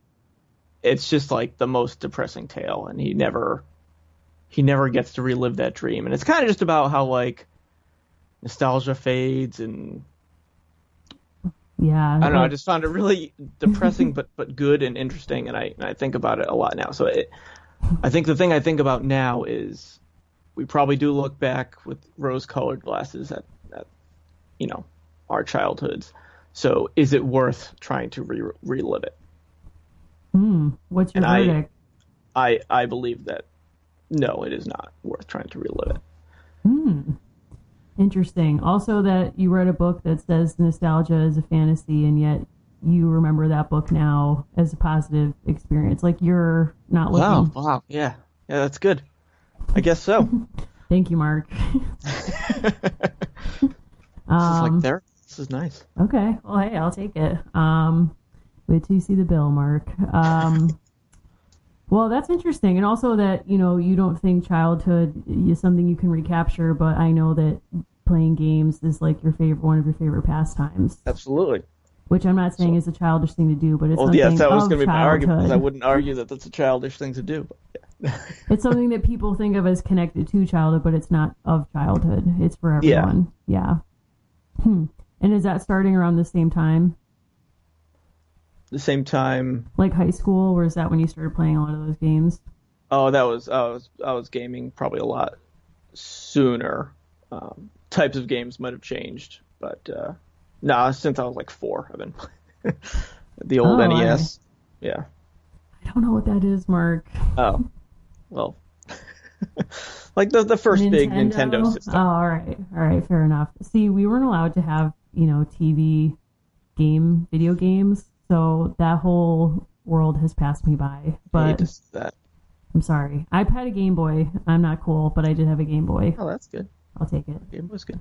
it's just like the most depressing tale. And he never he never gets to relive that dream. And it's kind of just about how like nostalgia fades and yeah. I don't know. I just found it really depressing, but but good and interesting, and I and I think about it a lot now. So it, I think the thing I think about now is we probably do look back with rose-colored glasses at, at you know our childhoods. So is it worth trying to re- relive it? Hmm. What's your and I- verdict? I I believe that no, it is not worth trying to relive it. Hmm. Interesting. Also, that you read a book that says nostalgia is a fantasy, and yet you remember that book now as a positive experience. Like you're not looking. Wow, wow, yeah, yeah, that's good. I guess so. Thank you, Mark. this is Um, like there. This is nice. Okay. Well, hey, I'll take it. Um, wait till you see the bill, Mark. Um, well, that's interesting, and also that you know you don't think childhood is something you can recapture, but I know that playing games is like your favorite, one of your favorite pastimes. Absolutely. Which I'm not saying is a childish thing to do, but it's Well, something yes, that was going to be my argument. I wouldn't argue that that's a childish thing to do. But yeah. It's something that people think of as connected to childhood, but it's not of childhood. It's for everyone. Yeah. Hmm. And is that starting around the same time? the same time, like high school, or is that when you started playing a lot of those games? oh, that was I was I was gaming probably a lot sooner. Um, types of games might have changed, but uh, no, since I was like four, I've been playing the old Oh, NES. Yeah. I don't know what that is, Mark. Oh, well, like the the first big Nintendo system. Oh, all right, all right, fair enough. See, we weren't allowed to have you know TV game video games, so that whole world has passed me by. But. I'm sorry. I've had a Game Boy. I'm not cool, but I did have a Game Boy. Oh, that's good. I'll take it. Game Boy's good.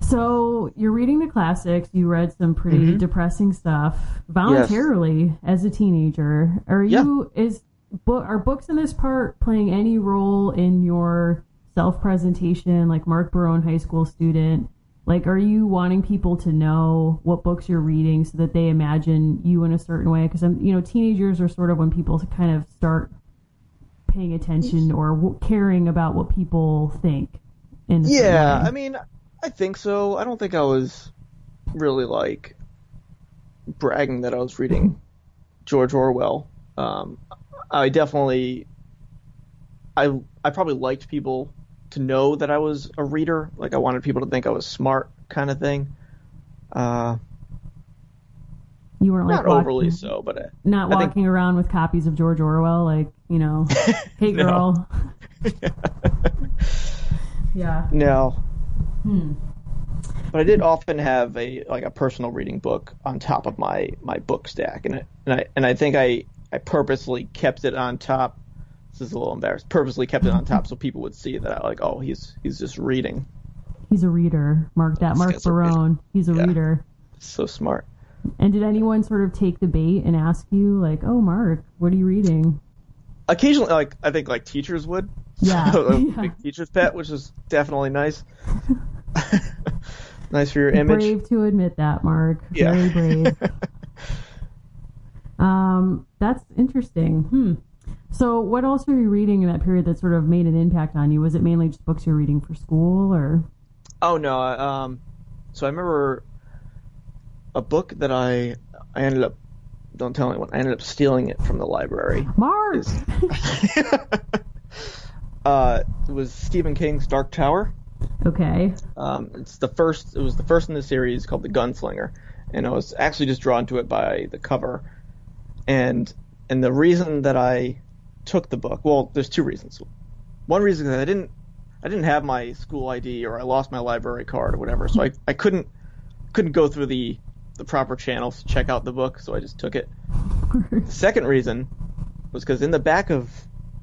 So you're reading the classics. You read some pretty Mhm. depressing stuff voluntarily as a teenager. Are Yeah. you is book are books in this part playing any role in your self presentation? Like Mark Barone, high school student. Like, are you wanting people to know what books you're reading so that they imagine you in a certain way? Because I'm, you know, teenagers are sort of when people kind of start paying attention or w- caring about what people think. In Yeah. I mean, I think so. I don't think I was really like bragging that I was reading George Orwell. Um, I definitely, I I probably liked people to know that I was a reader. Like I wanted people to think I was smart, kind of thing. Uh, You weren't like not overly so, but uh, not I think- walking around with copies of George Orwell, like you know, hey girl. yeah. no. Hmm. But I did often have a like a personal reading book on top of my my book stack, and I, and I and I think I I purposely kept it on top. This is a little embarrassed. Purposely kept it on top so people would see that I like, oh, he's he's just reading. He's a reader. Mark that. This Mark guy's a. Barone. He's a Yeah. reader. So smart. And did anyone sort of take the bait and ask you, like, "Oh, Mark, what are you reading?" Occasionally, like I think like teachers would. Yeah. So, Yeah. big teacher's pet, which is definitely nice. nice for your image. Brave to admit that, Mark. Yeah. Very brave. Um, that's interesting. Hmm. So, what else were you reading in that period that sort of made an impact on you? Was it mainly just books you're reading for school, or? Oh no. Um, so I remember a book that I I ended up don't tell anyone I ended up stealing it from the library. Mars. Uh, it was Stephen King's Dark Tower. Okay. Um, it's the first. It was the first in the series called The Gunslinger, and I was actually just drawn to it by the cover, and and the reason that I took the book. Well, there's two reasons. One reason is I didn't I didn't have my school ID or I lost my library card or whatever, so I, I couldn't couldn't go through the the proper channels to check out the book, so I just took it. The second reason was because in the back of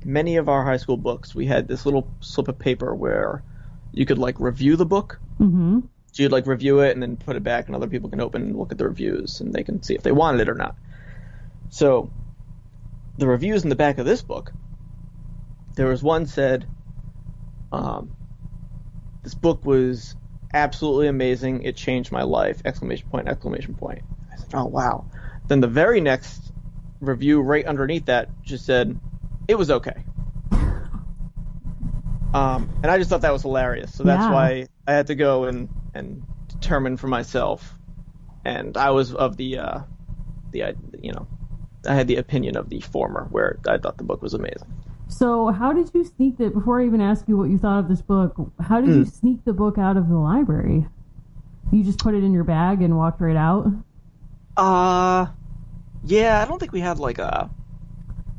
many of our high school books, we had this little slip of paper where you could like review the book. mm-hmm. So you'd like review it and then put it back, and other people can open and look at the reviews, and they can see if they wanted it or not. So the reviews in the back of this book, there was one said, um, "This book was absolutely amazing. It changed my life!" Exclamation point! Exclamation point! I said, "Oh wow!" Then the very next review, right underneath that, just said, "It was okay." Um, and I just thought that was hilarious. So that's Yeah. why I had to go and, and determine for myself. And I was of the, uh, the, uh, you know, I had the opinion of the former, where I thought the book was amazing. So, how did you sneak the? Before I even ask you what you thought of this book, how did you Hmm. sneak the book out of the library? You just put it in your bag and walked right out. Uh, yeah, I don't think we had like a,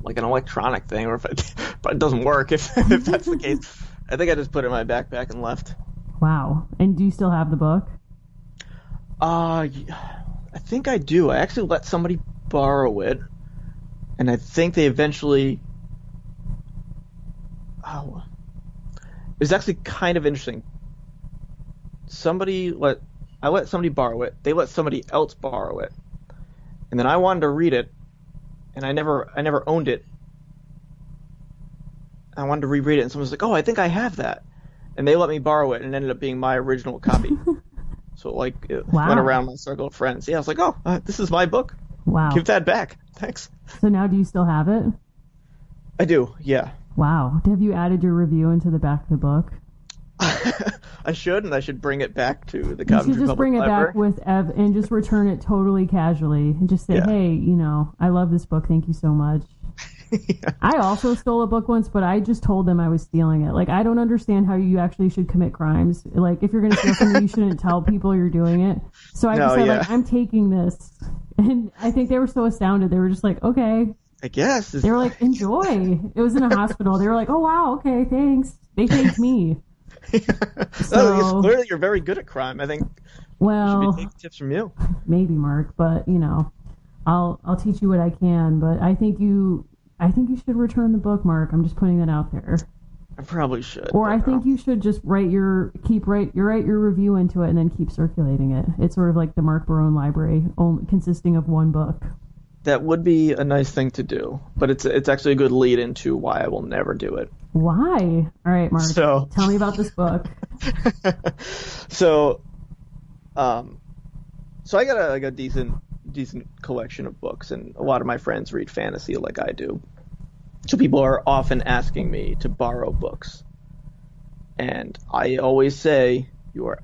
like an electronic thing, or if it, but it doesn't work if, if that's the case. I think I just put it in my backpack and left. Wow. And do you still have the book? Uh, I think I do. I actually let somebody borrow it, and I think they eventually. Oh, it was actually kind of interesting. Somebody let I let somebody borrow it. They let somebody else borrow it, and then I wanted to read it, and I never I never owned it. I wanted to reread it, and someone was like, "Oh, I think I have that," and they let me borrow it, and it ended up being my original copy. So like it Wow. went around my circle of friends. Yeah, I was like, oh, uh, this is my book. Wow. Give that back. Thanks. So now do you still have it? I do. Yeah. Wow. Have you added your review into the back of the book? I should, and I should bring it back to the You should just Public bring it Library. back with Ev and just return it totally casually and just say, Yeah. hey, you know, I love this book. Thank you so much. Yeah. I also stole a book once, but I just told them I was stealing it. Like, I don't understand how you actually should commit crimes. Like, if you're going to steal something, you shouldn't tell people you're doing it. So I just said, yeah. like, I'm taking this. And I think they were so astounded. They were just like, okay. I guess. They were like, enjoy. It was in a hospital. They were like, oh, wow, okay, thanks. They thanked me. oh, So- yes, clearly you're very good at crime. I think I should Well, be taking tips from you. maybe Mark, but you know, I'll I'll teach you what I can. But I think you I think you should return the book, Mark. I'm just putting that out there. I probably should. Or I think you should just write your keep write you write your review into it and then keep circulating it. It's sort of like the Mark Barone library, only, consisting of one book. that would be a nice thing to do, but it's it's actually a good lead into why I will never do it. Why? All right, Mark. So- tell me about this book. so, um, so I got a, like a decent decent collection of books, and a lot of my friends read fantasy like I do. So people are often asking me to borrow books, and I always say you are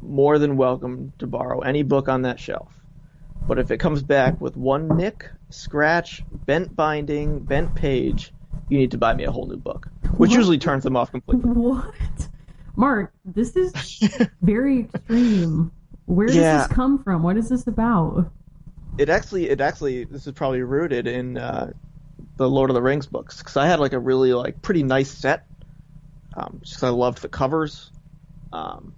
more than welcome to borrow any book on that shelf. But if it comes back with one nick, scratch, bent binding, bent page, you need to buy me a whole new book, which what? usually turns them off completely. What? Mark, this is very extreme. Where does yeah. this come from? What is this about? It actually, it actually, this is probably rooted in uh, the Lord of the Rings books because I had like a really like pretty nice set. Um, just I loved the covers, um,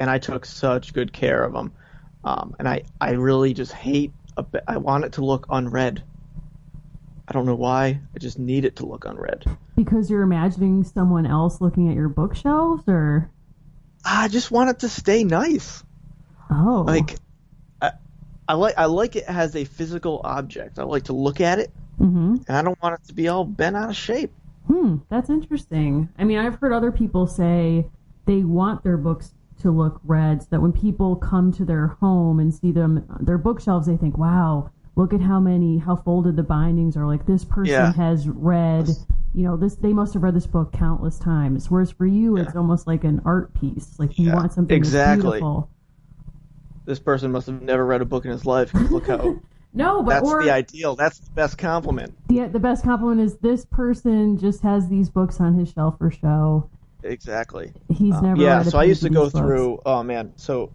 and I took such good care of them. Um, and I, I really just hate. A, I want it to look unread. I don't know why. I just need it to look unread. Because you're imagining someone else looking at your bookshelves, or I just want it to stay nice. Oh, like I like I like it as a physical object. I like to look at it, mm-hmm. and I don't want it to be all bent out of shape. Hmm, that's interesting. I mean, I've heard other people say they want their books to look read, so that when people come to their home and see them their bookshelves, they think, "Wow, look at how many how folded the bindings are like this person yeah. has read you know this they must have read this book countless times whereas for you yeah. it's almost like an art piece like you yeah, want something exactly beautiful. This person must have never read a book in his life look how no but that's or, the ideal that's the best compliment Yeah, the best compliment is this person just has these books on his shelf for show exactly he's um, never yeah so i used to go books. through oh man so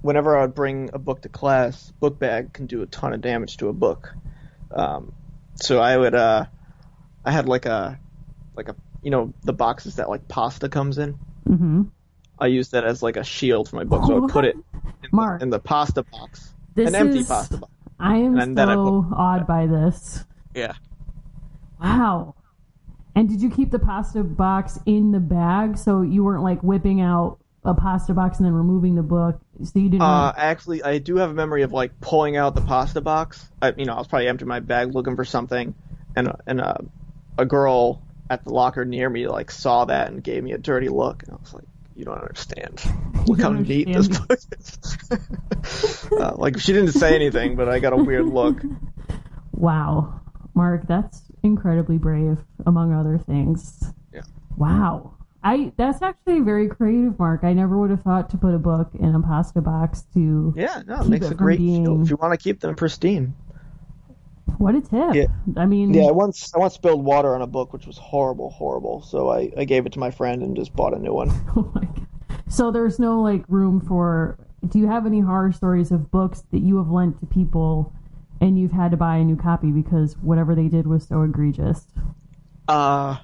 whenever I would bring a book to class, book bag can do a ton of damage to a book. Um, so I would, uh, I had like a, like a, you know, the boxes that like pasta comes in. Mm-hmm. I used that as like a shield for my book, so I would put it in, Mark, the, in the pasta box, this an empty is, pasta box. I am and so awed by this. Yeah. Wow. And did you keep the pasta box in the bag so you weren't like whipping out a pasta box and then removing the book. So you didn't. Uh, actually, I do have a memory of like pulling out the pasta box. I, you know, I was probably emptying my bag looking for something, and and uh, a girl at the locker near me like saw that and gave me a dirty look, and I was like, "You don't understand. Look how neat this book is." uh, like she didn't say anything, but I got a weird look. Wow, Mark, that's incredibly brave, among other things. Yeah. Wow. I that's actually very creative, Mark. I never would have thought to put a book in a pasta box to yeah, no, it makes it a great being... if you want to keep them pristine. What a tip! Yeah. I mean, yeah, I once I once spilled water on a book, which was horrible, horrible. So I, I gave it to my friend and just bought a new one. Oh my god! So there's no like room for. Do you have any horror stories of books that you have lent to people, and you've had to buy a new copy because whatever they did was so egregious? Uh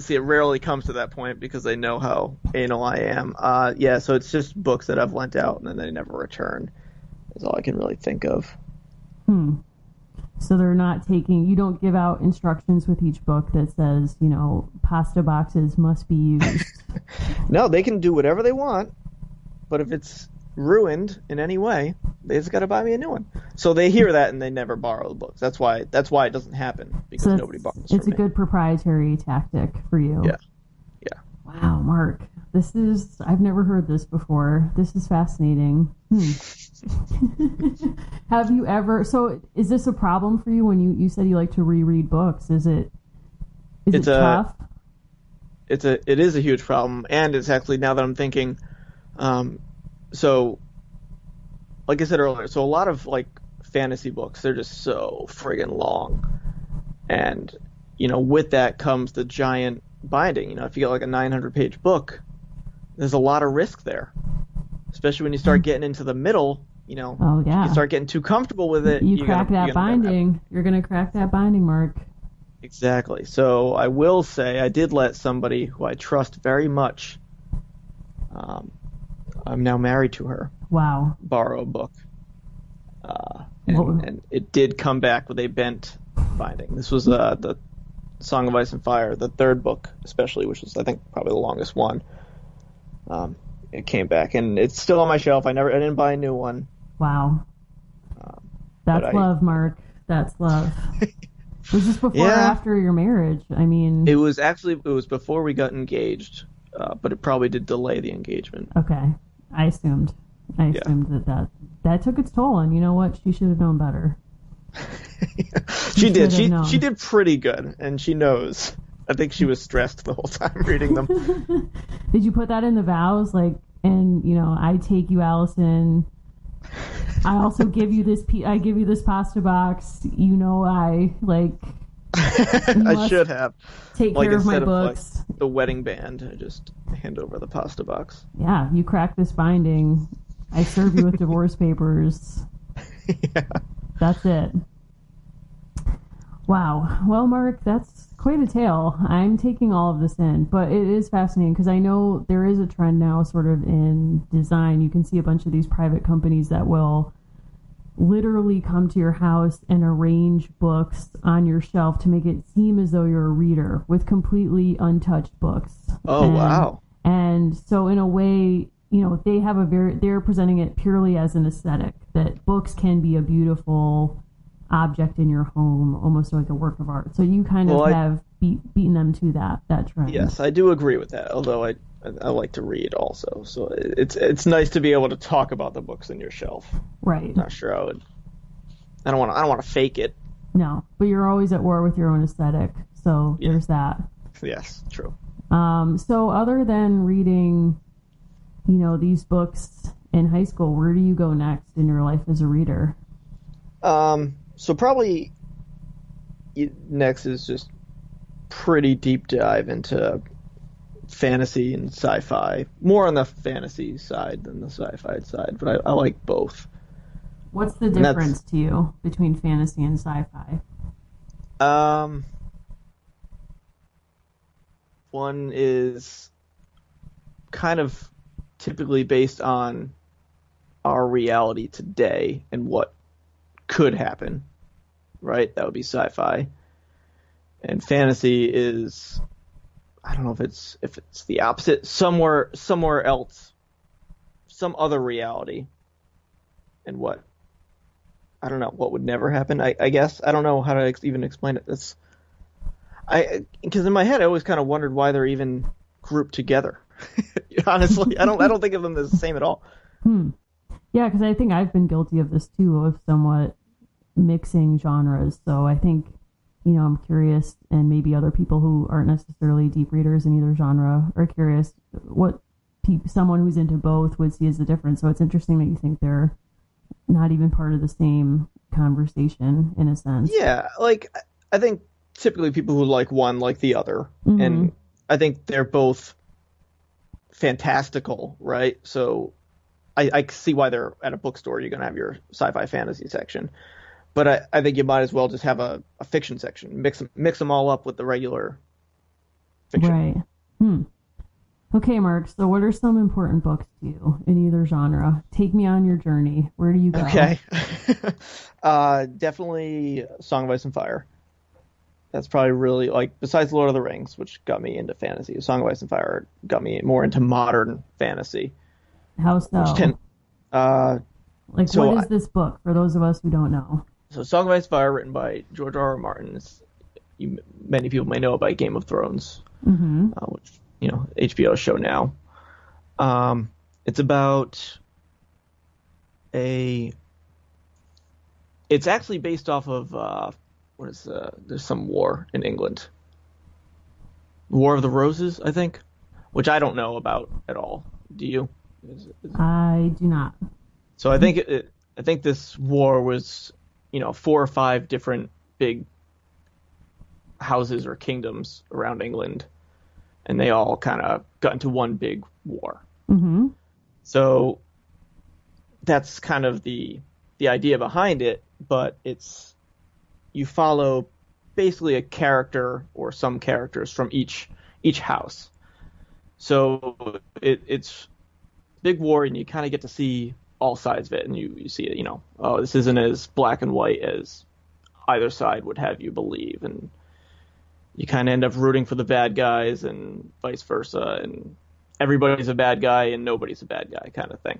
see, it rarely comes to that point because they know how anal I am. Uh, yeah, so it's just books that I've lent out and then they never return. Is all I can really think of. Hmm. So they're not taking. You don't give out instructions with each book that says, you know, pasta boxes must be used. no, they can do whatever they want, but if it's ruined in any way, they just got to buy me a new one. So they hear that and they never borrow the books. That's why that's why it doesn't happen because so nobody borrows. It's a me. good proprietary tactic for you. Yeah, yeah. Wow, Mark, this is I've never heard this before. This is fascinating. Hmm. Have you ever? So is this a problem for you when you you said you like to reread books? Is it is it's it a, tough? It's a it is a huge problem, and it's actually now that I'm thinking. Um, so like I said earlier, so a lot of like fantasy books, they're just so friggin' long. And, you know, with that comes the giant binding. You know, if you get like a 900 page book, there's a lot of risk there. Especially when you start getting into the middle, you know, oh, yeah. you start getting too comfortable with it. You crack gonna, that you're binding. You're going to crack that binding, Mark. Exactly. So I will say I did let somebody who I trust very much um, I'm now married to her. Wow. Borrow a book. Uh, and, and, it did come back with a bent binding. This was uh, the Song of Ice and Fire, the third book, especially, which was I think probably the longest one. Um, it came back, and it's still on my shelf. I never, I didn't buy a new one. Wow. Um, That's love, Mark. That's love. was this before yeah, or after your marriage? I mean, it was actually it was before we got engaged, uh, but it probably did delay the engagement. Okay. I assumed. I assumed yeah. that, that that took its toll, and you know what? She should have known better. she, she did. She known. she did pretty good, and she knows. I think she was stressed the whole time reading them. did you put that in the vows, like, and you know, I take you, Allison. I also give you this. I give you this pasta box. You know, I like. I should have. Take Like care of my of like books. the wedding band, I just hand over the pasta box. Yeah, you crack this binding. I serve you with divorce papers. yeah. That's it. Wow. Well, Mark, that's quite a tale. I'm taking all of this in, but it is fascinating because I know there is a trend now, sort of in design. You can see a bunch of these private companies that will literally come to your house and arrange books on your shelf to make it seem as though you're a reader with completely untouched books. Oh And- wow. and so in a way you know they have a very they're presenting it purely as an aesthetic that books can be a beautiful object in your home almost like a work of art so you kind of Well, I- have beat, beaten them to that that trend Yes, I do agree with that. Although I I like to read also, so it's it's nice to be able to talk about the books in your shelf. right Not sure I would. I don't want to. I don't want to fake it. no but you're always at war with your own aesthetic so Yeah. there's that Yes, true. um, so other than reading you know these books in high school where do you go next in your life as a reader Um, so probably next is just pretty deep dive into fantasy and sci-fi. More on the fantasy side than the sci-fi side, but I, I like both. what's the difference to you between fantasy and sci-fi Um, one is kind of typically based on our reality today and what could happen, right? That would be sci-fi. And fantasy is I don't know if it's if it's the opposite somewhere somewhere else some other reality and what I don't know what would never happen. I, I guess I don't know how to ex- even explain it. It's I because in my head I always kind of wondered why they're even grouped together. Honestly, I don't I don't think of them as the same at all. Hmm. Yeah, because I think I've been guilty of this too, of somewhat mixing genres. So I think, you know, I'm curious, and maybe other people who aren't necessarily deep readers in either genre are curious what pe- someone who's into both would see as the difference. So it's interesting that you think they're not even part of the same conversation in a sense. Yeah, like I think typically people who like one like the other, Mhm. and I think they're both fantastical, right? So I, I see why they're at a bookstore. You're gonna have your sci-fi fantasy section, but I, I think you might as well just have a, a fiction section. Mix them, mix them all up with the regular fiction. Right. Hmm. Okay, Mark. So, what are some important books to you in either genre? Take me on your journey. Where do you go? Okay. uh, definitely Song of Ice and Fire. That's probably really like besides Lord of the Rings, which got me into fantasy. Song of Ice and Fire got me more into modern fantasy. How so? Ten, uh, Like, So what is I- this book for those of us who don't know? So Song of Ice and Fire, written by George R. R. Martin. Is, you, many people may know by Game of Thrones. Mm-hmm. uh, which you know HBO show now. Um, it's about a. It's actually based off of uh, what is uh, there's some war in England. War of the Roses, I think, which I don't know about at all. Do you? Is- is- I do not. so I think it, I think this war was, you know, four or five different big houses or kingdoms around England, and they all kind of got into one big war. Mm-hmm. So that's kind of the the idea behind it, but it's you follow basically a character or some characters from each each house. So it, it's big war, and you kind of get to see all sides of it, and you you see it. You know, oh, this isn't as black and white as either side would have you believe, and you kind of end up rooting for the bad guys, and vice versa, and everybody's a bad guy and nobody's a bad guy kind of thing.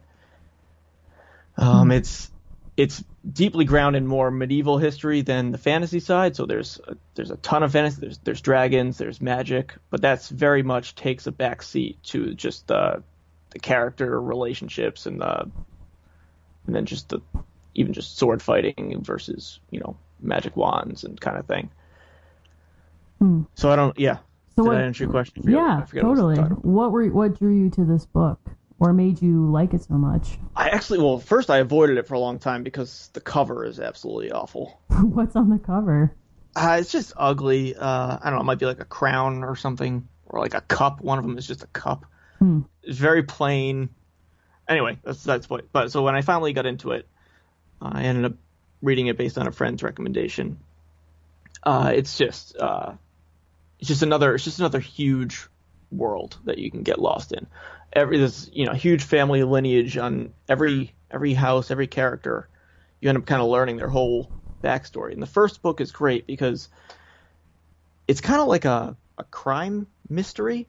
Um, it's it's deeply grounded in more medieval history than the fantasy side. So there's a, there's a ton of fantasy. There's there's dragons. There's magic, but that's very much takes a back seat to just the the character relationships and the and then just the even just sword fighting versus you know magic wands and kind of thing. Hmm. So I don't yeah. So Did what? I answer your question? I forget- yeah, I forget what totally. What were what drew you to this book, or made you like it so much? I actually, well, first I avoided it for a long time because the cover is absolutely awful. What's on the cover? Uh, it's just ugly. Uh, I don't know. It might be like a crown or something, or like a cup. One of them is just a cup. Hmm. It's very plain. Anyway, that's that's what. But so when I finally got into it, I ended up reading it based on a friend's recommendation. Uh, it's just uh, it's just another it's just another huge world that you can get lost in. Every this you know huge family lineage on every every house, every character. You end up kind of learning their whole backstory. And the first book is great because it's kind of like a a crime mystery.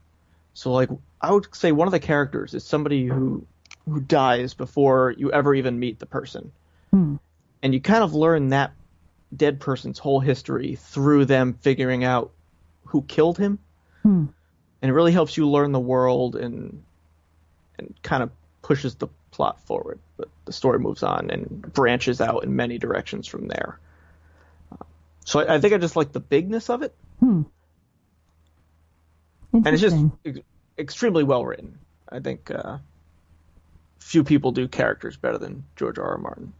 So like I would say one of the characters is somebody who who dies before you ever even meet the person. Hmm. And you kind of learn that dead person's whole history through them figuring out who killed him. Hmm. And it really helps you learn the world and and kind of pushes the plot forward. But the story moves on and branches out in many directions from there. So I, I think I just like the bigness of it, Hmm. and it's just ex- extremely well written. I think uh, few people do characters better than George R. R. Martin.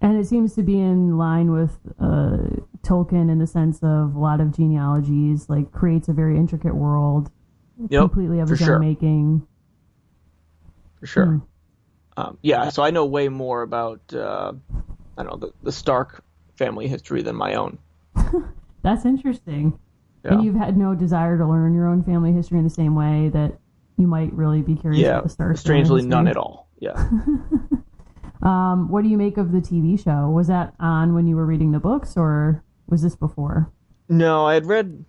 And it seems to be in line with uh, Tolkien in the sense of a lot of genealogies, like creates a very intricate world, Yep, completely of his sure. own making. for sure. Hmm. Um, yeah, so I know way more about uh, I don't know the, the Stark family history than my own. That's interesting. Yeah. And you've had no desire to learn your own family history in the same way that you might really be curious yeah, about the Stark. strangely none at all. Yeah. Um, what do you make of the TV show? Was that on when you were reading the books, or was this before? no, I had read.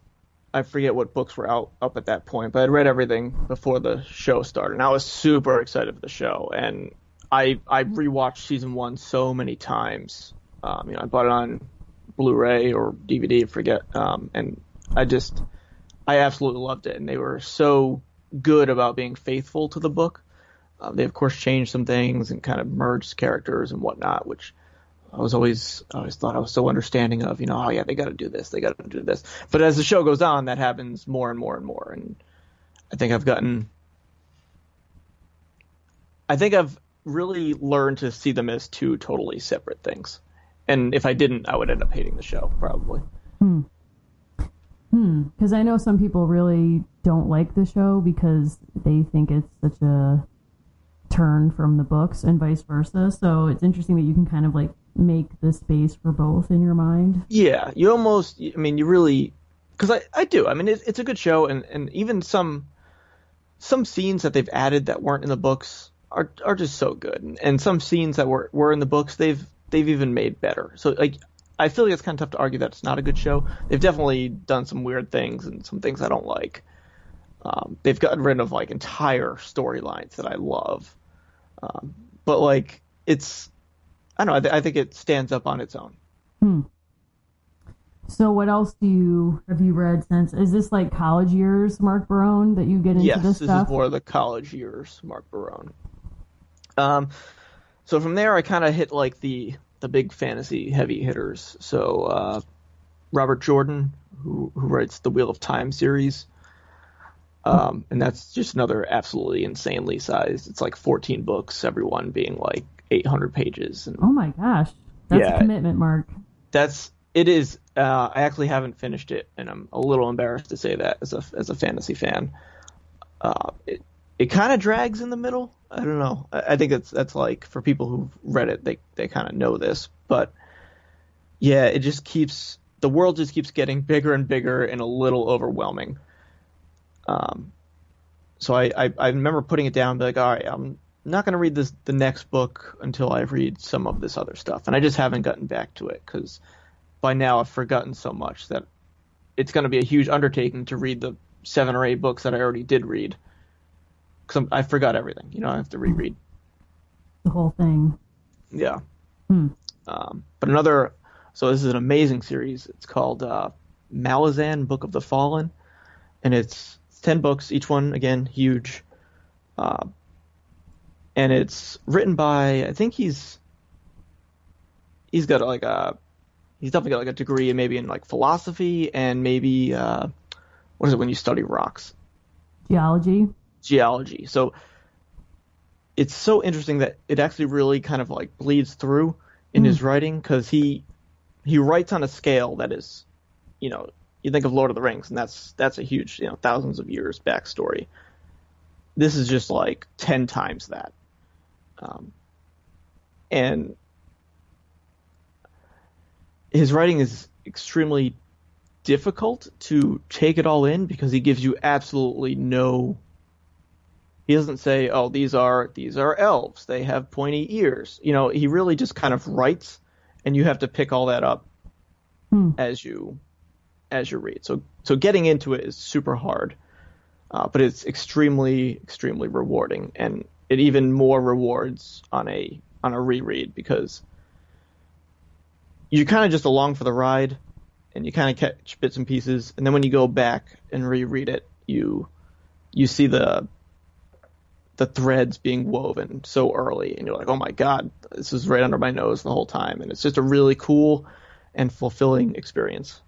I forget what books were out up at that point, but I'd read everything before the show started, and I was super excited for the show. And I I rewatched season one so many times. Um, you know, I bought it on Blu-ray or DVD, I forget. Um, and I just I absolutely loved it, and they were so good about being faithful to the book. Uh, they of course changed some things and kind of merged characters and whatnot, which I was always I always thought I was so understanding of. You know, oh yeah, they got to do this, they got to do this. But as the show goes on, that happens more and more and more, and I think I've gotten. I think I've really learned to see them as two totally separate things. And if I didn't, I would end up hating the show probably. Hmm. Hmm. Because I know some people really don't like the show because they think it's such a turn from the books and vice versa. So it's interesting that you can kind of like make the space for both in your mind. Yeah, you almost. I mean, you really, because I, I do. I mean, it, it's a good show, and, and even some some scenes that they've added that weren't in the books are are just so good, and, and some scenes that were were in the books they've they've even made better. So like, I feel like it's kind of tough to argue that it's not a good show. They've definitely done some weird things and some things I don't like. Um, they've gotten rid of like entire storylines that I love, um, but like it's I don't know. I, th- I think it stands up on its own. Hmm. So what else do you have you read since? Is this like college years, Mark Barone, that you get into yes, this this stuff? is more the college years, Mark Barone. Um, so from there, I kind of hit like the the big fantasy heavy hitters. So uh, Robert Jordan, who who writes the Wheel of Time series, um, and that's just another absolutely insanely sized. It's like 14 books, every one being like 800 pages, and oh my gosh, that's Yeah. a commitment, Mark. that's it is. Uh, I actually haven't finished it, and I'm a little embarrassed to say that as a as a fantasy fan. Uh, it it kind of drags in the middle. I don't know. I, I think that's that's like for people who've read it, they they kind of know this, but yeah, it just keeps the world just keeps getting bigger and bigger and a little overwhelming. Um, so I I, I remember putting it down, like, all right, I'm not going to read this the next book until I read some of this other stuff, and I just haven't gotten back to it because by now I've forgotten so much that it's going to be a huge undertaking to read the seven or eight books that I already did read because I forgot everything. You know, I have to reread. The whole thing. Yeah. Hmm. Um, but another, so this is an amazing series. It's called uh, Malazan Book of the Fallen, and it's ten books, each one again huge. Uh, and it's written by I think he's he's got like a he's definitely got like a degree maybe in like philosophy and maybe uh, what is it when you study rocks Geology. geology. So it's so interesting that it actually really kind of like bleeds through in his writing because he he writes on a scale that is, you know, you think of Lord of the Rings, and that's that's a huge, you know, thousands of years backstory. This is just like ten times that, um, and his writing is extremely difficult to take it all in because he gives you absolutely no he doesn't say oh these are these are elves they have pointy ears you know he really just kind of writes and you have to pick all that up Hmm. as you as you read. So so getting into it is super hard uh, but it's extremely extremely rewarding. And it even more rewards on a on a reread because you're kind of just along for the ride and you kind of catch bits and pieces. And then when you go back and reread it you you see the the threads being woven so early and you're like oh my god this is right under my nose the whole time. And it's just a really cool and fulfilling experience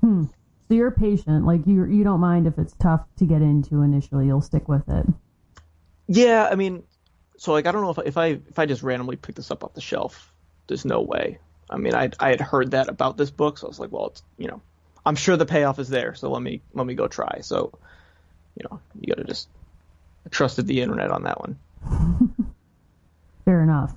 Hmm. So you're patient. Like you you don't mind if it's tough to get into initially. You'll stick with it. yeah i mean so like i don't know if, if i if i just randomly picked this up off the shelf there's no way i mean i i had heard that about this book so i was like well it's you know i'm sure the payoff is there so let me let me go try so you know you gotta just I trusted the internet on that one Fair enough.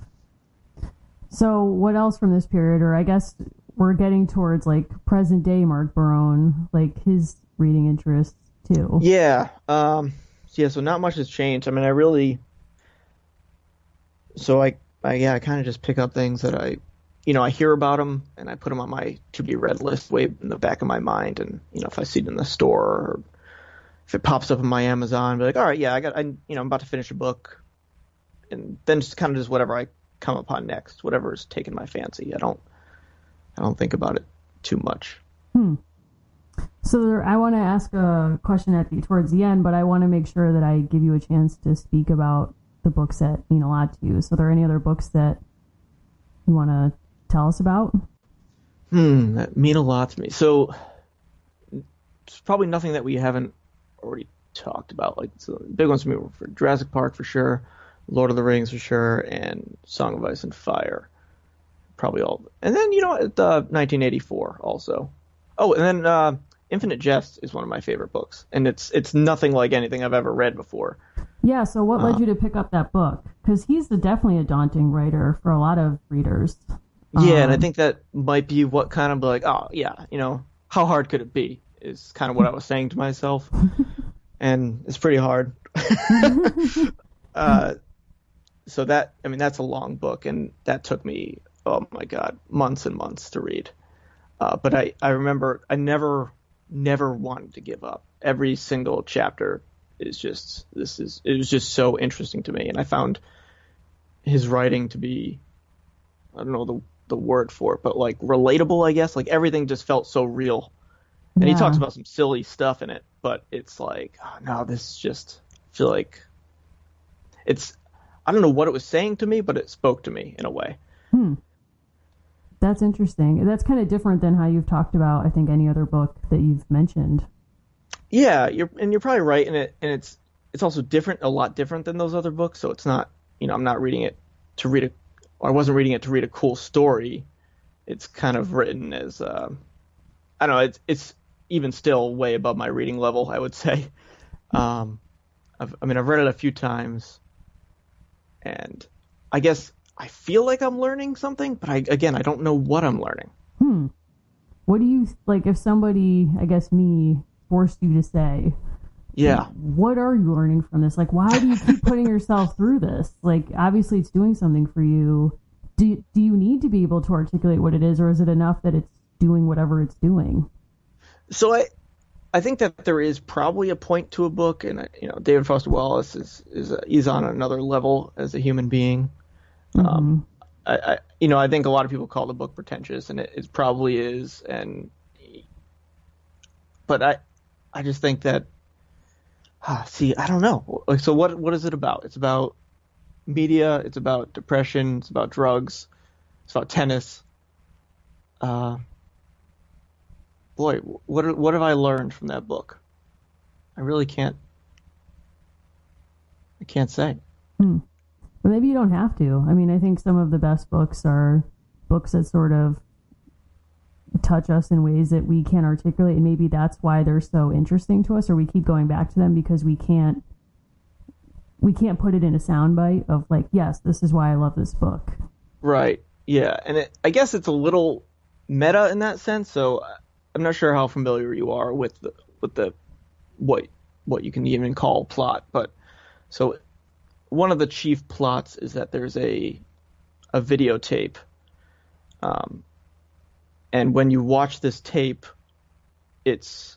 So what else from this period, or I guess we're getting towards like present day Mark Barone, like his reading interests too. Yeah. Um, yeah. So not much has changed. I mean, I really. So I, I yeah, I kind of just pick up things that I, you know, I hear about them and I put them on my to be read list way in the back of my mind. And you know, if I see it in the store or if it pops up in my Amazon, i be like, all right, yeah, I got, I, you know, I'm about to finish a book, and then just kind of just whatever I come upon next, whatever's taking my fancy. I don't, I don't think about it too much. So there, I want to ask a question at the towards the end, but I want to make sure that I give you a chance to speak about the books that mean a lot to you. So, are there any other books that you want to tell us about? Hmm, that mean a lot to me. So it's probably nothing that we haven't already talked about. Like so the big ones for me were for Jurassic Park for sure, Lord of the Rings for sure, and Song of Ice and Fire. Probably all. And then you know the 1984 also. Oh, and then uh, Infinite Jest is one of my favorite books, and it's it's nothing like anything I've ever read before. Yeah. So, what led you to pick up that book? Because he's the, definitely a daunting writer for a lot of readers. Yeah, and I Um, think that might be what kind of like, oh yeah, you know, how hard could it be? Is kind of what I was saying to myself, and it's pretty hard. uh, so that I mean that's a long book, and that took me oh my god months and months to read. Uh, but I I remember I never never wanted to give up. Every single chapter is just this is it was just so interesting to me, and I found his writing to be I don't know the the word for it, but like relatable, I guess. Like everything just felt so real. And he talks about some silly stuff in it, but it's like, oh, no, this just I feel like it's I don't know what it was saying to me, but it spoke to me in a way. That's interesting. That's kind of different than how you've talked about, I think, any other book that you've mentioned. Yeah, you're and you're probably right in it, and it's it's also different, a lot different than those other books. So it's not, you know, I'm not reading it to read a, I wasn't reading it to read a cool story. It's kind of written as, uh, I don't know, it's it's even still way above my reading level, I would say. Um, I've, I mean, I've read it a few times, and I guess I feel like I'm learning something, but I again, I don't know what I'm learning. Hmm. What do you like if somebody, I guess me, forced you to say, Yeah. what are you learning from this? Like, why do you keep putting yourself through this? Like, obviously, it's doing something for you. Do do you need to be able to articulate what it is, or is it enough that it's doing whatever it's doing? So I, I think that there is probably a point to a book, and you know, David Foster Wallace is is he's on another level as a human being. Um, I, I, you know, I think a lot of people call the book pretentious, and it, it probably is. And but I, I just think that, ah, see, I don't know. So what what is it about? It's about media. It's about depression. It's about drugs. It's about tennis. Uh, boy, what what have I learned from that book? I really can't. I can't say. But maybe you don't have to. I mean, I think some of the best books are books that sort of touch us in ways that we can't articulate and maybe that's why they're so interesting to us or we keep going back to them because we can't we can't put it in a soundbite of like yes this is why i love this book. Right. Yeah. And it, i guess it's a little meta in that sense so i'm not sure how familiar you are with the with the what what you can even call plot but so one of the chief plots is that there's a a videotape um, and when you watch this tape, it's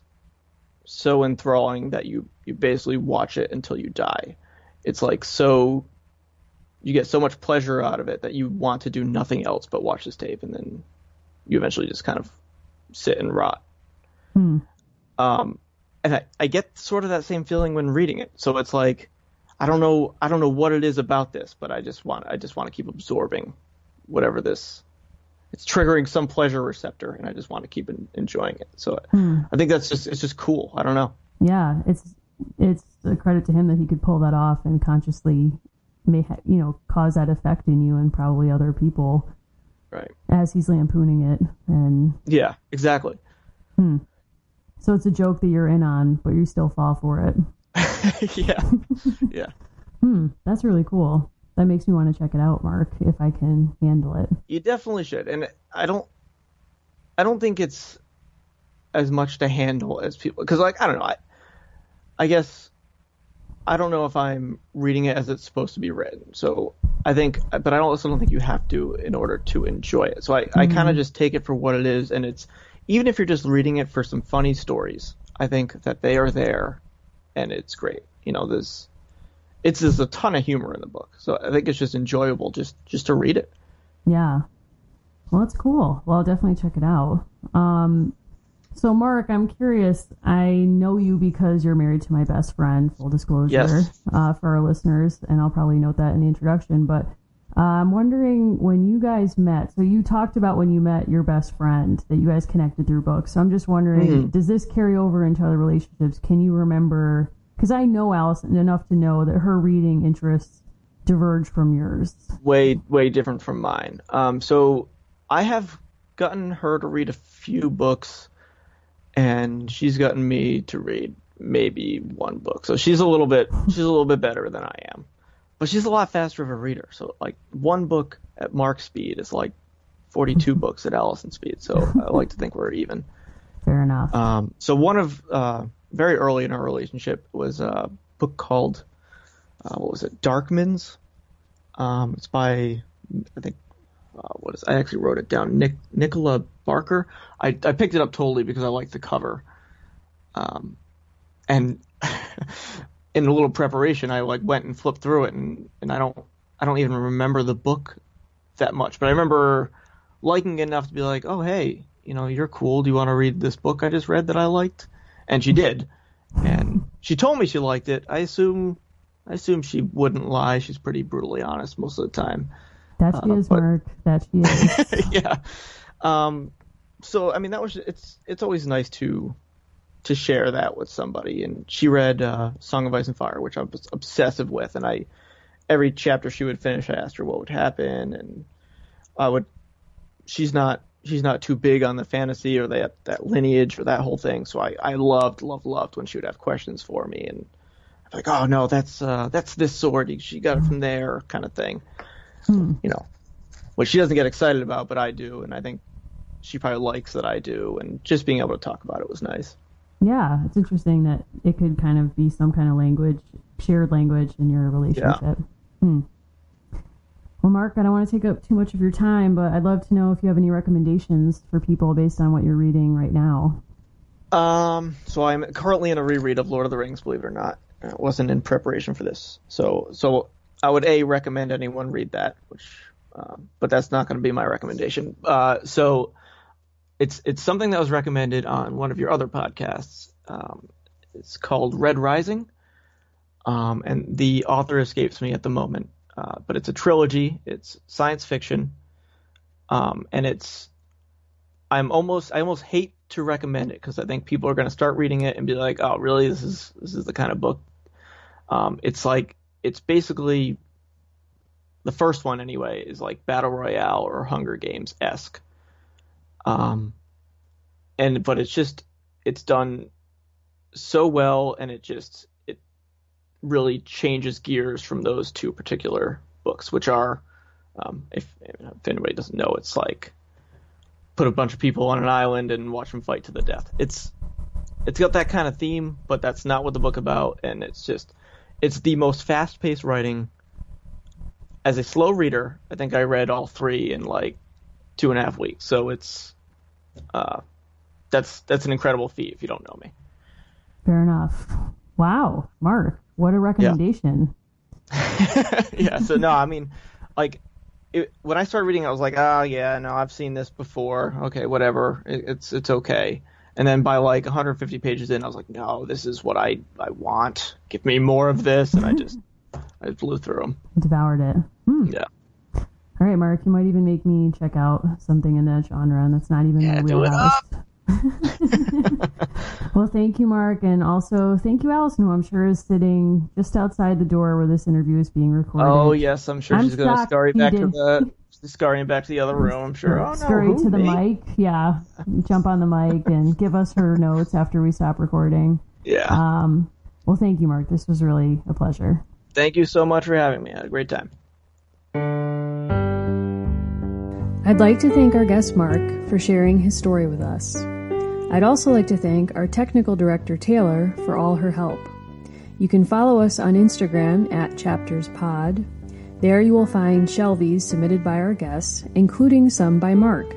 so enthralling that you you basically watch it until you die. It's like so you get so much pleasure out of it that you want to do nothing else but watch this tape, and then you eventually just kind of sit and rot. Hmm. Um, and I, I get sort of that same feeling when reading it. So it's like I don't know I don't know what it is about this, but I just want I just want to keep absorbing whatever this it's triggering some pleasure receptor, and I just want to keep enjoying it. So hmm. I think that's just it's just cool. I don't know. Yeah, it's it's a credit to him that he could pull that off and consciously may ha- you know cause that effect in you and probably other people. Right. As he's lampooning it and. Yeah, exactly. Hmm. So it's a joke that you're in on, but you still fall for it. yeah. Yeah. hmm. That's really cool that makes me want to check it out, Mark, if I can handle it. You definitely should. And I don't I don't think it's as much to handle as people cuz like I don't know, I I guess I don't know if I'm reading it as it's supposed to be written. So I think but I also don't think you have to in order to enjoy it. So I mm-hmm. I kind of just take it for what it is and it's even if you're just reading it for some funny stories, I think that they are there and it's great. You know, there's it's there's a ton of humor in the book, so I think it's just enjoyable just just to read it. Yeah, well, that's cool. Well, I'll definitely check it out. Um, so, Mark, I'm curious. I know you because you're married to my best friend. Full disclosure yes. uh, for our listeners, and I'll probably note that in the introduction. But uh, I'm wondering when you guys met. So you talked about when you met your best friend that you guys connected through books. So I'm just wondering, mm-hmm. does this carry over into other relationships? Can you remember? because I know Allison enough to know that her reading interests diverge from yours. Way, way different from mine. Um, so I have gotten her to read a few books, and she's gotten me to read maybe one book. So she's a little bit, she's a little bit better than I am, but she's a lot faster of a reader. So like one book at Mark's speed is like 42 books at Allison's speed. So I like to think we're even. Fair enough. Um, so one of uh, very early in our relationship was a book called uh, what was it? Darkmans. Um, it's by I think uh, what is I actually wrote it down. Nick Nicola Barker. I I picked it up totally because I liked the cover. Um, and in a little preparation, I like went and flipped through it, and and I don't I don't even remember the book that much, but I remember liking it enough to be like, oh hey, you know, you're cool. Do you want to read this book I just read that I liked? and she did. And she told me she liked it. I assume I assume she wouldn't lie. She's pretty brutally honest most of the time. That she uh, is, but, Mark. That she is. yeah. Um. So I mean, that was it's it's always nice to to share that with somebody. And she read uh, Song of Ice and Fire, which I was obsessive with, and I every chapter she would finish, I asked her what would happen, and I would. She's not she's not too big on the fantasy or that that lineage or that whole thing. So I I loved loved loved when she would have questions for me and I'm like oh no that's uh that's this sword she got it from there kind of thing. Hmm. You know, which she doesn't get excited about, but I do, and I think she probably likes that I do, and just being able to talk about it was nice. Yeah, it's interesting that it could kind of be some kind of language, shared language in your relationship. Yeah. Hmm. Well, Mark, I don't want to take up too much of your time, but I'd love to know if you have any recommendations for people based on what you're reading right now. Um, so I'm currently in a reread of Lord of the Rings, believe it or not. It wasn't in preparation for this. So, so I would a recommend anyone read that, which, um, but that's not going to be my recommendation. Uh, so it's it's something that was recommended on one of your other podcasts. Um, it's called Red Rising, um, and the author escapes me at the moment. Uh, but it's a trilogy. It's science fiction, um, and it's I'm almost I almost hate to recommend it because I think people are going to start reading it and be like, oh, really? This is this is the kind of book. Um, it's like it's basically the first one anyway is like battle royale or Hunger Games esque. Um, and but it's just it's done so well, and it just it really changes gears from those two particular books, which are um, if, if anybody doesn't know, it's like put a bunch of people on an island and watch them fight to the death. It's it's got that kind of theme, but that's not what the book about, and it's just it's the most fast-paced writing. As a slow reader, I think I read all three in like two and a half weeks. So it's uh, that's that's an incredible feat if you don't know me. Fair enough. Wow, Mark, what a recommendation. Yeah. yeah. So no, I mean, like it, when I started reading, I was like, oh yeah, no, I've seen this before. Okay, whatever, it, it's it's okay. And then by like 150 pages in, I was like, no, this is what I I want. Give me more of this, and I just I blew through them. Devoured it. Hmm. Yeah. All right, Mark, you might even make me check out something in that genre, and that's not even Yeah, my wheelhouse. well, thank you, Mark, and also thank you, Allison, who I'm sure is sitting just outside the door where this interview is being recorded. Oh yes, I'm sure I'm she's gonna shocked scurry back to the scurrying back to the other room. I'm sure. Oh Scurry who, to the me? mic, yeah. Jump on the mic and give us her notes after we stop recording. Yeah. Um, well, thank you, Mark. This was really a pleasure. Thank you so much for having me. I had a great time. I'd like to thank our guest Mark for sharing his story with us. I'd also like to thank our technical director Taylor for all her help. You can follow us on Instagram at ChaptersPod. There you will find shelvies submitted by our guests, including some by Mark.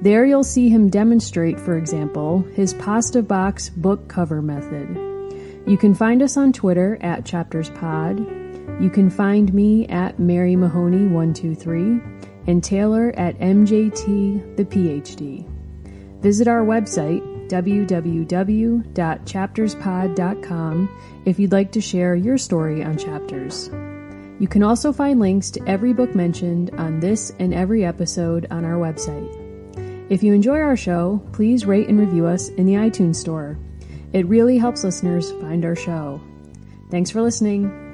There you'll see him demonstrate, for example, his pasta box book cover method. You can find us on Twitter at ChaptersPod. You can find me at Mary Mahoney123 and Taylor at MJT the PhD. Visit our website www.chapterspod.com if you'd like to share your story on chapters. You can also find links to every book mentioned on this and every episode on our website. If you enjoy our show, please rate and review us in the iTunes Store. It really helps listeners find our show. Thanks for listening.